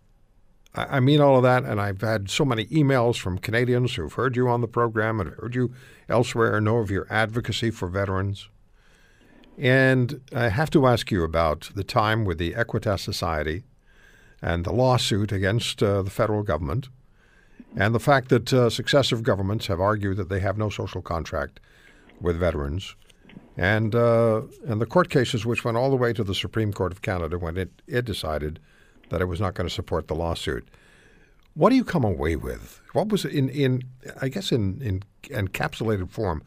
I mean all of that, and I've had so many emails from Canadians who've heard you on the program and heard you elsewhere and know of your advocacy for veterans. And I have to ask you about the time with the Equitas Society and the lawsuit against uh, the federal government, and the fact that uh, successive governments have argued that they have no social contract with veterans, and uh, and the court cases which went all the way to the Supreme Court of Canada when it, it decided that it was not going to support the lawsuit. What do you come away with? What was in in I guess in in encapsulated form?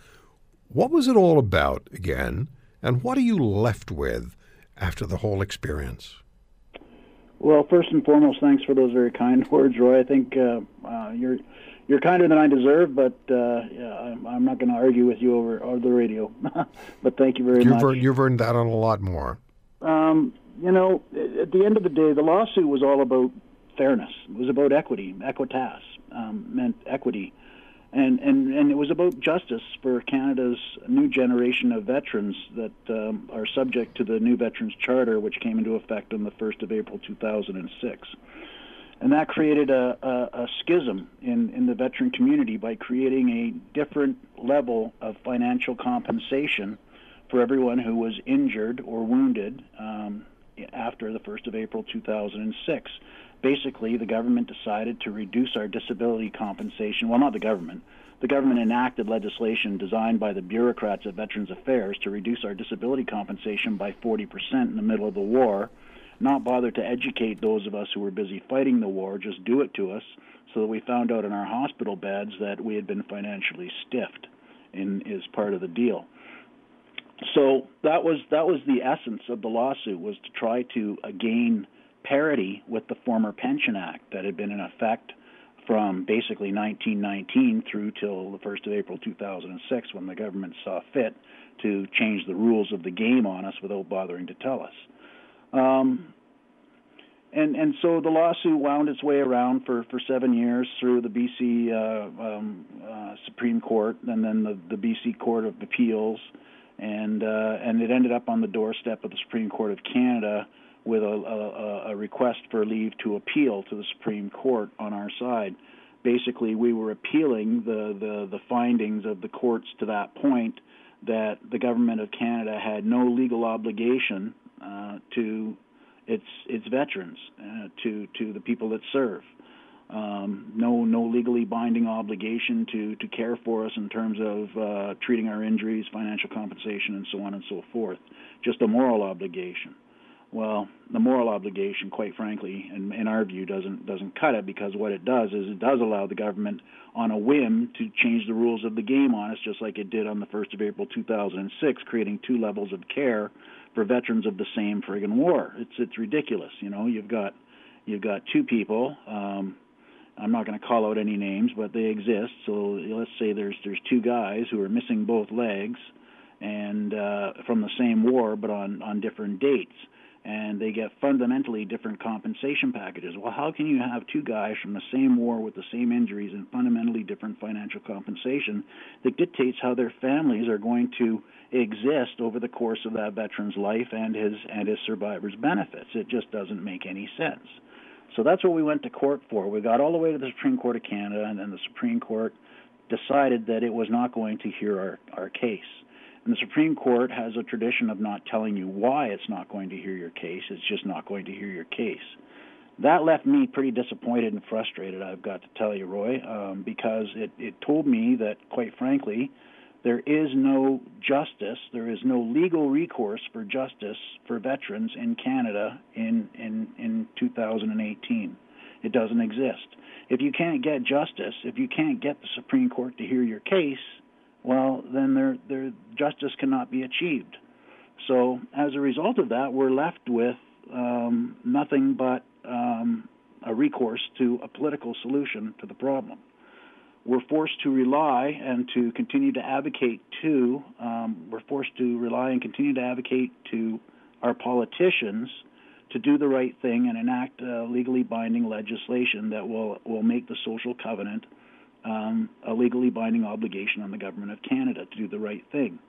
What was it all about again? And what are you left with after the whole experience? Well, first and foremost, thanks for those very kind words, Roy. I think uh, uh, you're you're kinder than I deserve, but uh, yeah, I'm, I'm, not going to argue with you over, over the radio. but thank you very you've much. Earned, you've earned that on a lot more. Um, you know, at the end of the day, the lawsuit was all about fairness. It was about equity. Equitas um, meant equity, and, and and it was about justice for Canada's new generation of veterans that um, are subject to the new Veterans Charter, which came into effect on the first of April 2006. And that created a, a, a schism in, in the veteran community by creating a different level of financial compensation for everyone who was injured or wounded um, after the 1st of April 2006. Basically, the government decided to reduce our disability compensation. Well, not the government. The government enacted legislation designed by the bureaucrats at Veterans Affairs to reduce our disability compensation by 40% in the middle of the war. Not bother to educate those of us who were busy fighting the war, just do it to us, so that we found out in our hospital beds that we had been financially stiffed in is part of the deal so that was that was the essence of the lawsuit was to try to uh, gain parity with the former Pension Act that had been in effect from basically 1919 through till the 1st of April 2006 when the government saw fit to change the rules of the game on us without bothering to tell us. Um, and and so the lawsuit wound its way around for, for seven years through the BC uh, um, uh, Supreme Court and then the, the BC Court of Appeals and uh, and it ended up on the doorstep of the Supreme Court of Canada with a, a, a request for leave to appeal to the Supreme Court on our side. Basically, we were appealing the, the, the findings of the courts to that point that the government of Canada had no legal obligation uh, to its its veterans, uh, to to the people that serve um, no no legally binding obligation to to care for us in terms of uh, treating our injuries, financial compensation, and so on and so forth. Just a moral obligation. Well, the moral obligation, quite frankly, in, in our view, doesn't doesn't cut it because what it does is it does allow the government, on a whim, to change the rules of the game on us, just like it did on the 1st of April 2006, creating two levels of care for veterans of the same friggin' war. It's it's ridiculous. You know, you've got you've got two people. Um, I'm not going to call out any names, but they exist. So let's say there's there's two guys who are missing both legs, and uh, from the same war, but on on different dates, and they get fundamentally different compensation packages. Well, how can you have two guys from the same war with the same injuries and fundamentally different financial compensation that dictates how their families are going to exist over the course of that veteran's life and his and his survivor's benefits? It just doesn't make any sense. So that's what we went to court for. We got all the way to the Supreme Court of Canada, and then the Supreme Court decided that it was not going to hear our, our case. And the Supreme Court has a tradition of not telling you why it's not going to hear your case, it's just not going to hear your case. That left me pretty disappointed and frustrated, I've got to tell you, Roy, um, because it, it told me that, quite frankly, there is no justice, there is no legal recourse for justice for veterans in Canada in, in, in 2018. It doesn't exist. If you can't get justice, if you can't get the Supreme Court to hear your case, well, then there, there, justice cannot be achieved. So, as a result of that, we're left with um, nothing but um, a recourse to a political solution to the problem. We're forced to rely and to continue to advocate to, um, we're forced to rely and continue to advocate to our politicians to do the right thing and enact uh, legally binding legislation that will, will make the social covenant um, a legally binding obligation on the government of Canada to do the right thing.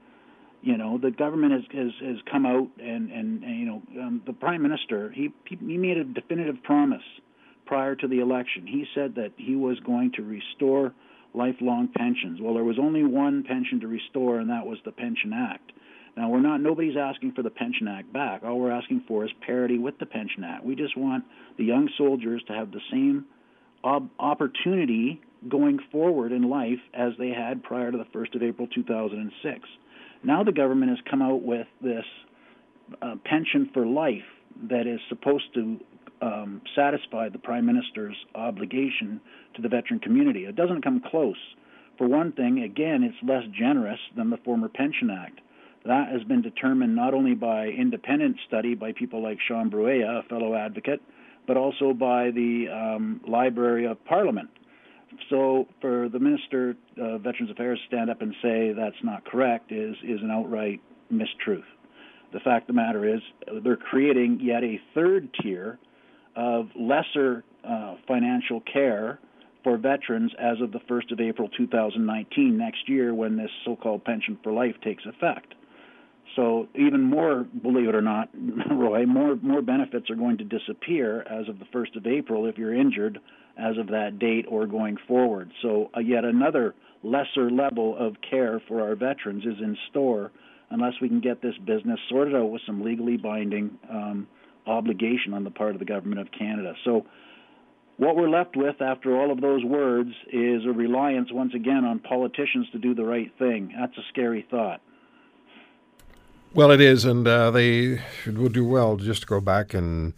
You know, the government has has, has come out and, and, and you know um, the prime minister he he made a definitive promise prior to the election. He said that he was going to restore lifelong pensions. Well, there was only one pension to restore, and that was the Pension Act. Now, we're not, nobody's asking for the Pension Act back. All we're asking for is parity with the Pension Act. We just want the young soldiers to have the same ob- opportunity going forward in life as they had prior to the 1st of April 2006. Now the government has come out with this uh, pension for life that is supposed to um, satisfy the Prime Minister's obligation to the veteran community. It doesn't come close. For one thing, again, it's less generous than the former Pension Act. That has been determined not only by independent study by people like Sean Bruyea, a fellow advocate, but also by the um, Library of Parliament. So for the Minister of Veterans Affairs to stand up and say that's not correct is, is an outright mistruth. The fact of the matter is they're creating yet a third tier of lesser uh, financial care for veterans as of the 1st of April 2019, next year, when this so called pension for life takes effect. So even more, believe it or not, Roy, more more benefits are going to disappear as of the 1st of April if you're injured as of that date or going forward. So uh, yet another lesser level of care for our veterans is in store unless we can get this business sorted out with some legally binding um, obligation on the part of the government of Canada. So what we're left with after all of those words is a reliance once again on politicians to do the right thing. That's a scary thought. Well, it is, and uh, they would do well just to go back and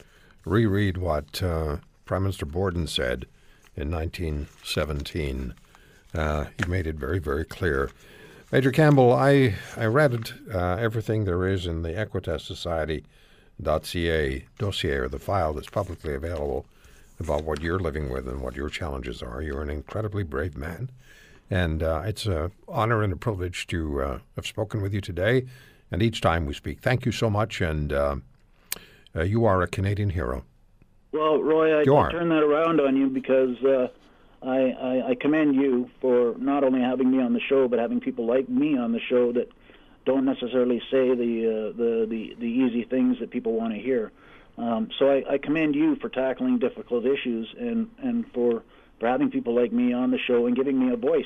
reread what uh, Prime Minister Borden said in 1917. Uh, he made it very, very clear. Major Campbell, I, I read uh, everything there is in the Equitas Society.ca dossier or the file that's publicly available about what you're living with and what your challenges are. You're an incredibly brave man, and uh, it's an honor and a privilege to uh, have spoken with you today and each time we speak. Thank you so much, and uh, uh, you are a Canadian hero. Well, Roy, I, I turn that around on you because uh, I, I, I, commend you for not only having me on the show, but having people like me on the show that don't necessarily say the uh, the, the, the easy things that people want to hear. Um, so I, I commend you for tackling difficult issues and, and for, for having people like me on the show and giving me a voice.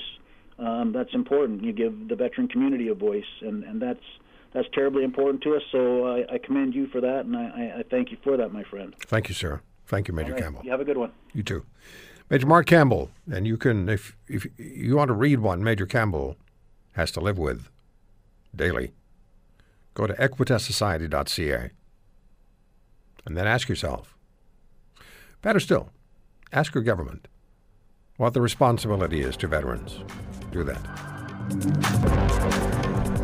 Um, that's important. You give the veteran community a voice, and, and that's that's terribly important to us. So I, I commend you for that, and I, I, thank you for that, my friend. Thank you, sir. Thank you, Major right. Campbell. You have a good one. You too. Major Mark Campbell, and you can, if, if you want to read one Major Campbell has to live with daily, go to equitassociety.ca and then ask yourself, better still, ask your government what the responsibility is to veterans. Do that.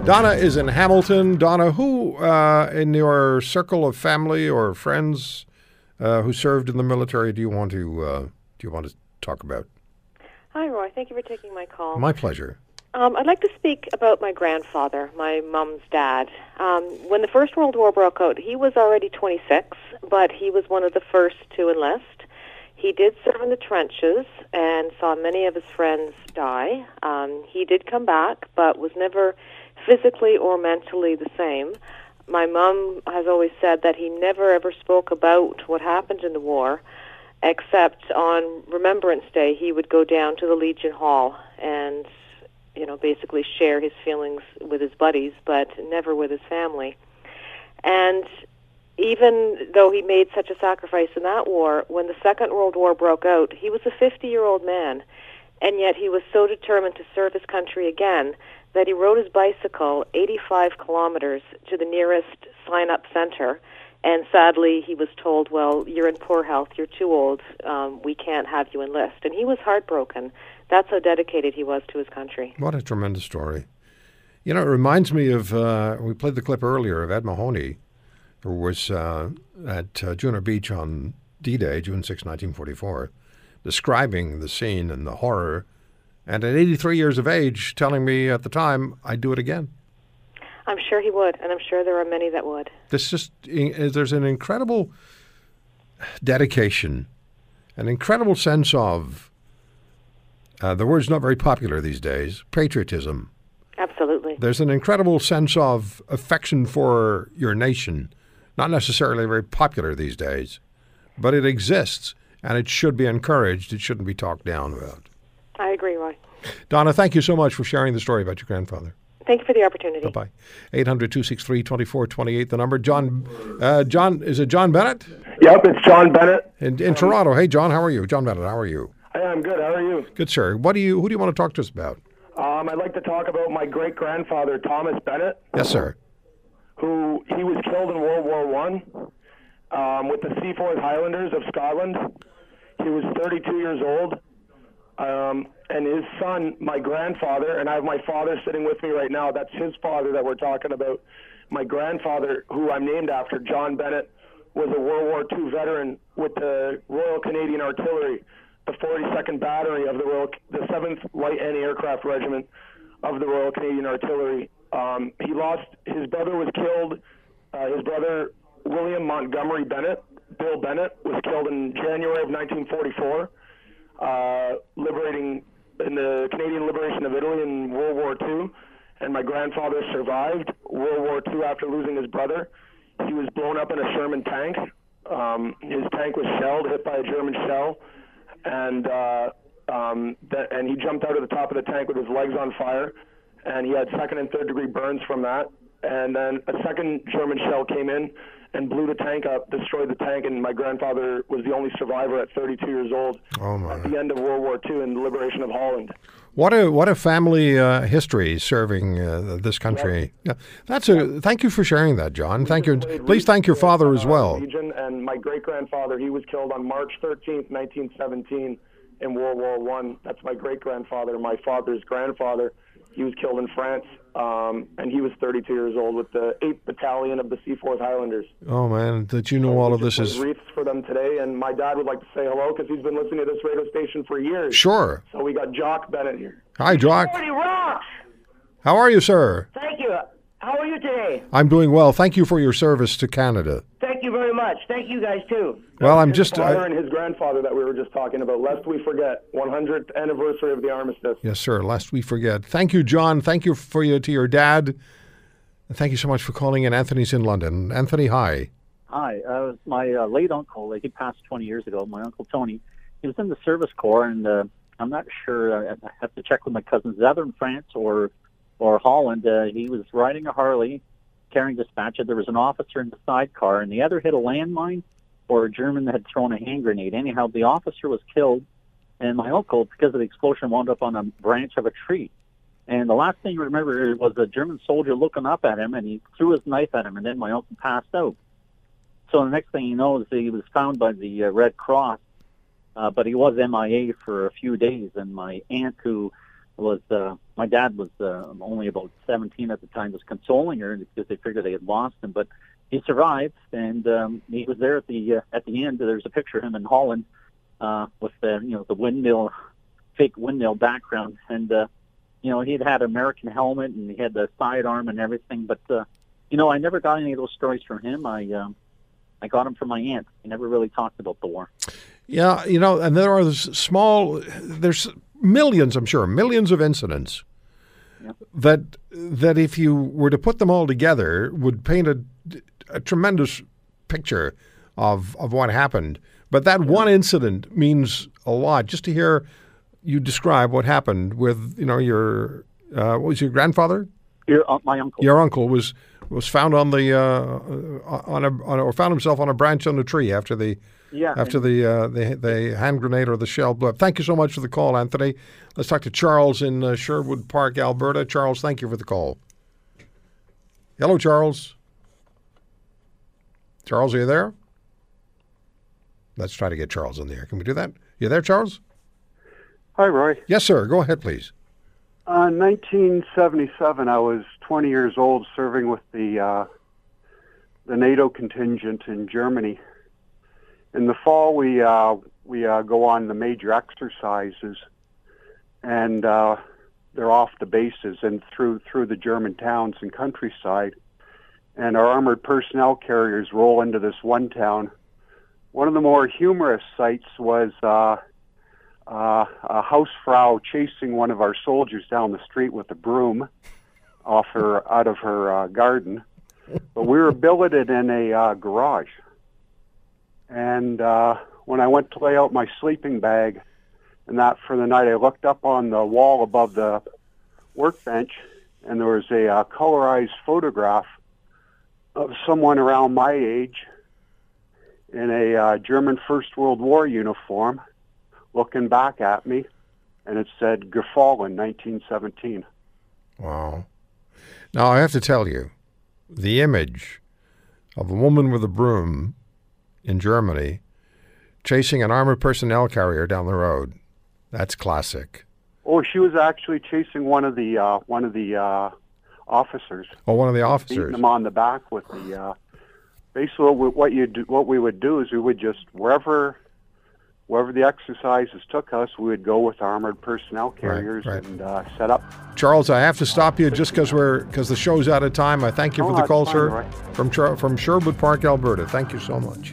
Donna is in Hamilton. Donna, who uh, in your circle of family or friends uh, who served in the military do you want to uh, do you want to talk about? Hi, Roy. Thank you for taking my call. My pleasure. Um, I'd like to speak about my grandfather, my mom's dad. Um, when the First World War broke out, he was already 26, but he was one of the first to enlist. He did serve in the trenches and saw many of his friends die. Um, he did come back, but was never physically or mentally the same. My mom has always said that he never ever spoke about what happened in the war, except on Remembrance Day he would go down to the Legion Hall and, you know, basically share his feelings with his buddies, but never with his family. And even though he made such a sacrifice in that war, when the Second World War broke out, he was a 50 year old man, and yet he was so determined to serve his country again that he rode his bicycle 85 kilometers to the nearest sign up center. And sadly, he was told, Well, you're in poor health, you're too old, um, we can't have you enlist. And he was heartbroken. That's how dedicated he was to his country. What a tremendous story. You know, it reminds me of, uh, we played the clip earlier of Ed Mahoney, who was uh, at uh, Juno Beach on D Day, June 6, 1944, describing the scene and the horror And at 83 years of age, telling me at the time I'd do it again. I'm sure he would, and I'm sure there are many that would. This just there's an incredible dedication, an incredible sense of uh, the word's not very popular these days patriotism. Absolutely. There's an incredible sense of affection for your nation, not necessarily very popular these days, but it exists and it should be encouraged. It shouldn't be talked down about. I agree, Roy. Donna, thank you so much for sharing the story about your grandfather. Thank you for the opportunity. Bye bye. 800 263 2428, the number. John, uh, John, is it John Bennett? Yep, it's John Bennett. In, in Toronto. Hey, John, how are you? John Bennett, how are you? Hey, I'm good. How are you? Good, sir. What do you? Who do you want to talk to us about? Um, I'd like to talk about my great grandfather, Thomas Bennett. Yes, sir. Who he was killed in World War One um, with the Seaforth Highlanders of Scotland. He was 32 years old. Um, and his son, my grandfather, and I have my father sitting with me right now. That's his father that we're talking about. My grandfather, who I'm named after, John Bennett, was a World War II veteran with the Royal Canadian Artillery, the 42nd Battery of the Royal, the 7th Light Anti-Aircraft Regiment of the Royal Canadian Artillery. Um, he lost. His brother was killed. Uh, his brother William Montgomery Bennett, Bill Bennett, was killed in January of 1944 uh, liberating in the Canadian liberation of Italy in World War II, and my grandfather survived World War II after losing his brother. He was blown up in a Sherman tank. Um, his tank was shelled, hit by a German shell, and uh, um, that, and he jumped out of the top of the tank with his legs on fire, and he had second and third degree burns from that. And then a second German shell came in and blew the tank up, destroyed the tank, and my grandfather was the only survivor at 32 years old oh at the end of World War II and the liberation of Holland. What a what a family uh, history serving uh, this country. Yeah, that's a thank you for sharing that, John. Thank you. Please thank your father as well. Region, and my great grandfather, he was killed on March 13th, 1917, in World War One. That's my great grandfather, my father's grandfather. He was killed in France, um, and he was 32 years old with the 8th Battalion of the Seaforth Highlanders. Oh man, that you know so all of this is wreaths for them today. And my dad would like to say hello because he's been listening to this radio station for years. Sure. So we got Jock Bennett here. Hi, Jock. Forty rocks. How are you, sir? Thank you. How are you today? I'm doing well. Thank you for your service to Canada. Thank you much. Thank you guys too. Well, I'm his just father I, and his grandfather that we were just talking about. Lest we forget, 100th anniversary of the armistice. yes, sir. Lest we forget. Thank you, John. Thank you for you to your dad. Thank you so much for calling in. Anthony's in London. Anthony, hi. Hi, uh, my uh, late uncle. He passed 20 years ago. My uncle Tony. He was in the service corps, and uh, I'm not sure. I I have to check with my cousins, either in France or or Holland. Uh, he was riding a Harley, carrying dispatcher. There was an officer in the sidecar, and the other hit a landmine, or a German that had thrown a hand grenade. Anyhow, the officer was killed, and my uncle, because of the explosion, wound up on a branch of a tree. And the last thing I remember was a German soldier looking up at him, and he threw his knife at him, and then my uncle passed out. So the next thing you know is he was found by the uh, Red Cross, uh, but he was MIA for a few days. And my aunt, who was uh, my dad was uh, only about 17 at the time, was consoling her because they figured they had lost him, but he survived, and um, he was there at the uh, at the end. There's a picture of him in Holland uh, with the you know the windmill, fake windmill background, and uh, you know he'd had American helmet and he had the sidearm and everything, but uh, you know I never got any of those stories from him. I um, I got them from my aunt. He never really talked about the war. Yeah, you know, and there are small. There's millions, I'm sure, millions of incidents that that if you were to put them all together would paint a, a tremendous picture of of what happened. But that one incident means a lot. Just to hear you describe what happened with you know your uh, what was your grandfather? Your uh, my uncle. Your uncle was was found on the uh, on a on a, or found himself on a branch on a tree after the Yeah, after the, uh, the the hand grenade or the shell blew up. Thank you so much for the call, Anthony. Let's talk to Charles in uh, Sherwood Park, Alberta. Charles, thank you for the call. Hello, Charles. Charles, are you there? Let's try to get Charles in the air. Can we do that? You there, Charles? Hi, Roy. Yes, sir. Go ahead, please. Uh, 1977, I was 20 years old, serving with the uh, the NATO contingent in Germany. In the fall, we uh, we uh, go on the major exercises, and uh, they're off the bases and through through the German towns and countryside. And our armored personnel carriers roll into this one town. One of the more humorous sights was uh, uh, a hausfrau chasing one of our soldiers down the street with a broom off her out of her uh, garden. But we were billeted in a uh, garage, and uh, when I went to lay out my sleeping bag and that for the night, I looked up on the wall above the workbench, and there was a uh, colorized photograph of someone around my age in a uh, German First World War uniform looking back at me, and it said Gefallen 1917. Wow. Now, I have to tell you, the image of a woman with a broom in Germany chasing an armored personnel carrier down the road, that's classic. Oh, she was actually chasing one of the uh, one of the uh, officers. Oh, one of the officers. beating them on the back with the. Uh, basically, what we- you do, what we would do is we would just wherever, wherever the exercises took us, we would go with armored personnel carriers right. and uh, set up. Charles, I have to stop you just because we're because the show's out of time. I thank you Oh, for the call, fine, sir, Roy. from from Sherwood Park, Alberta. Thank you so much.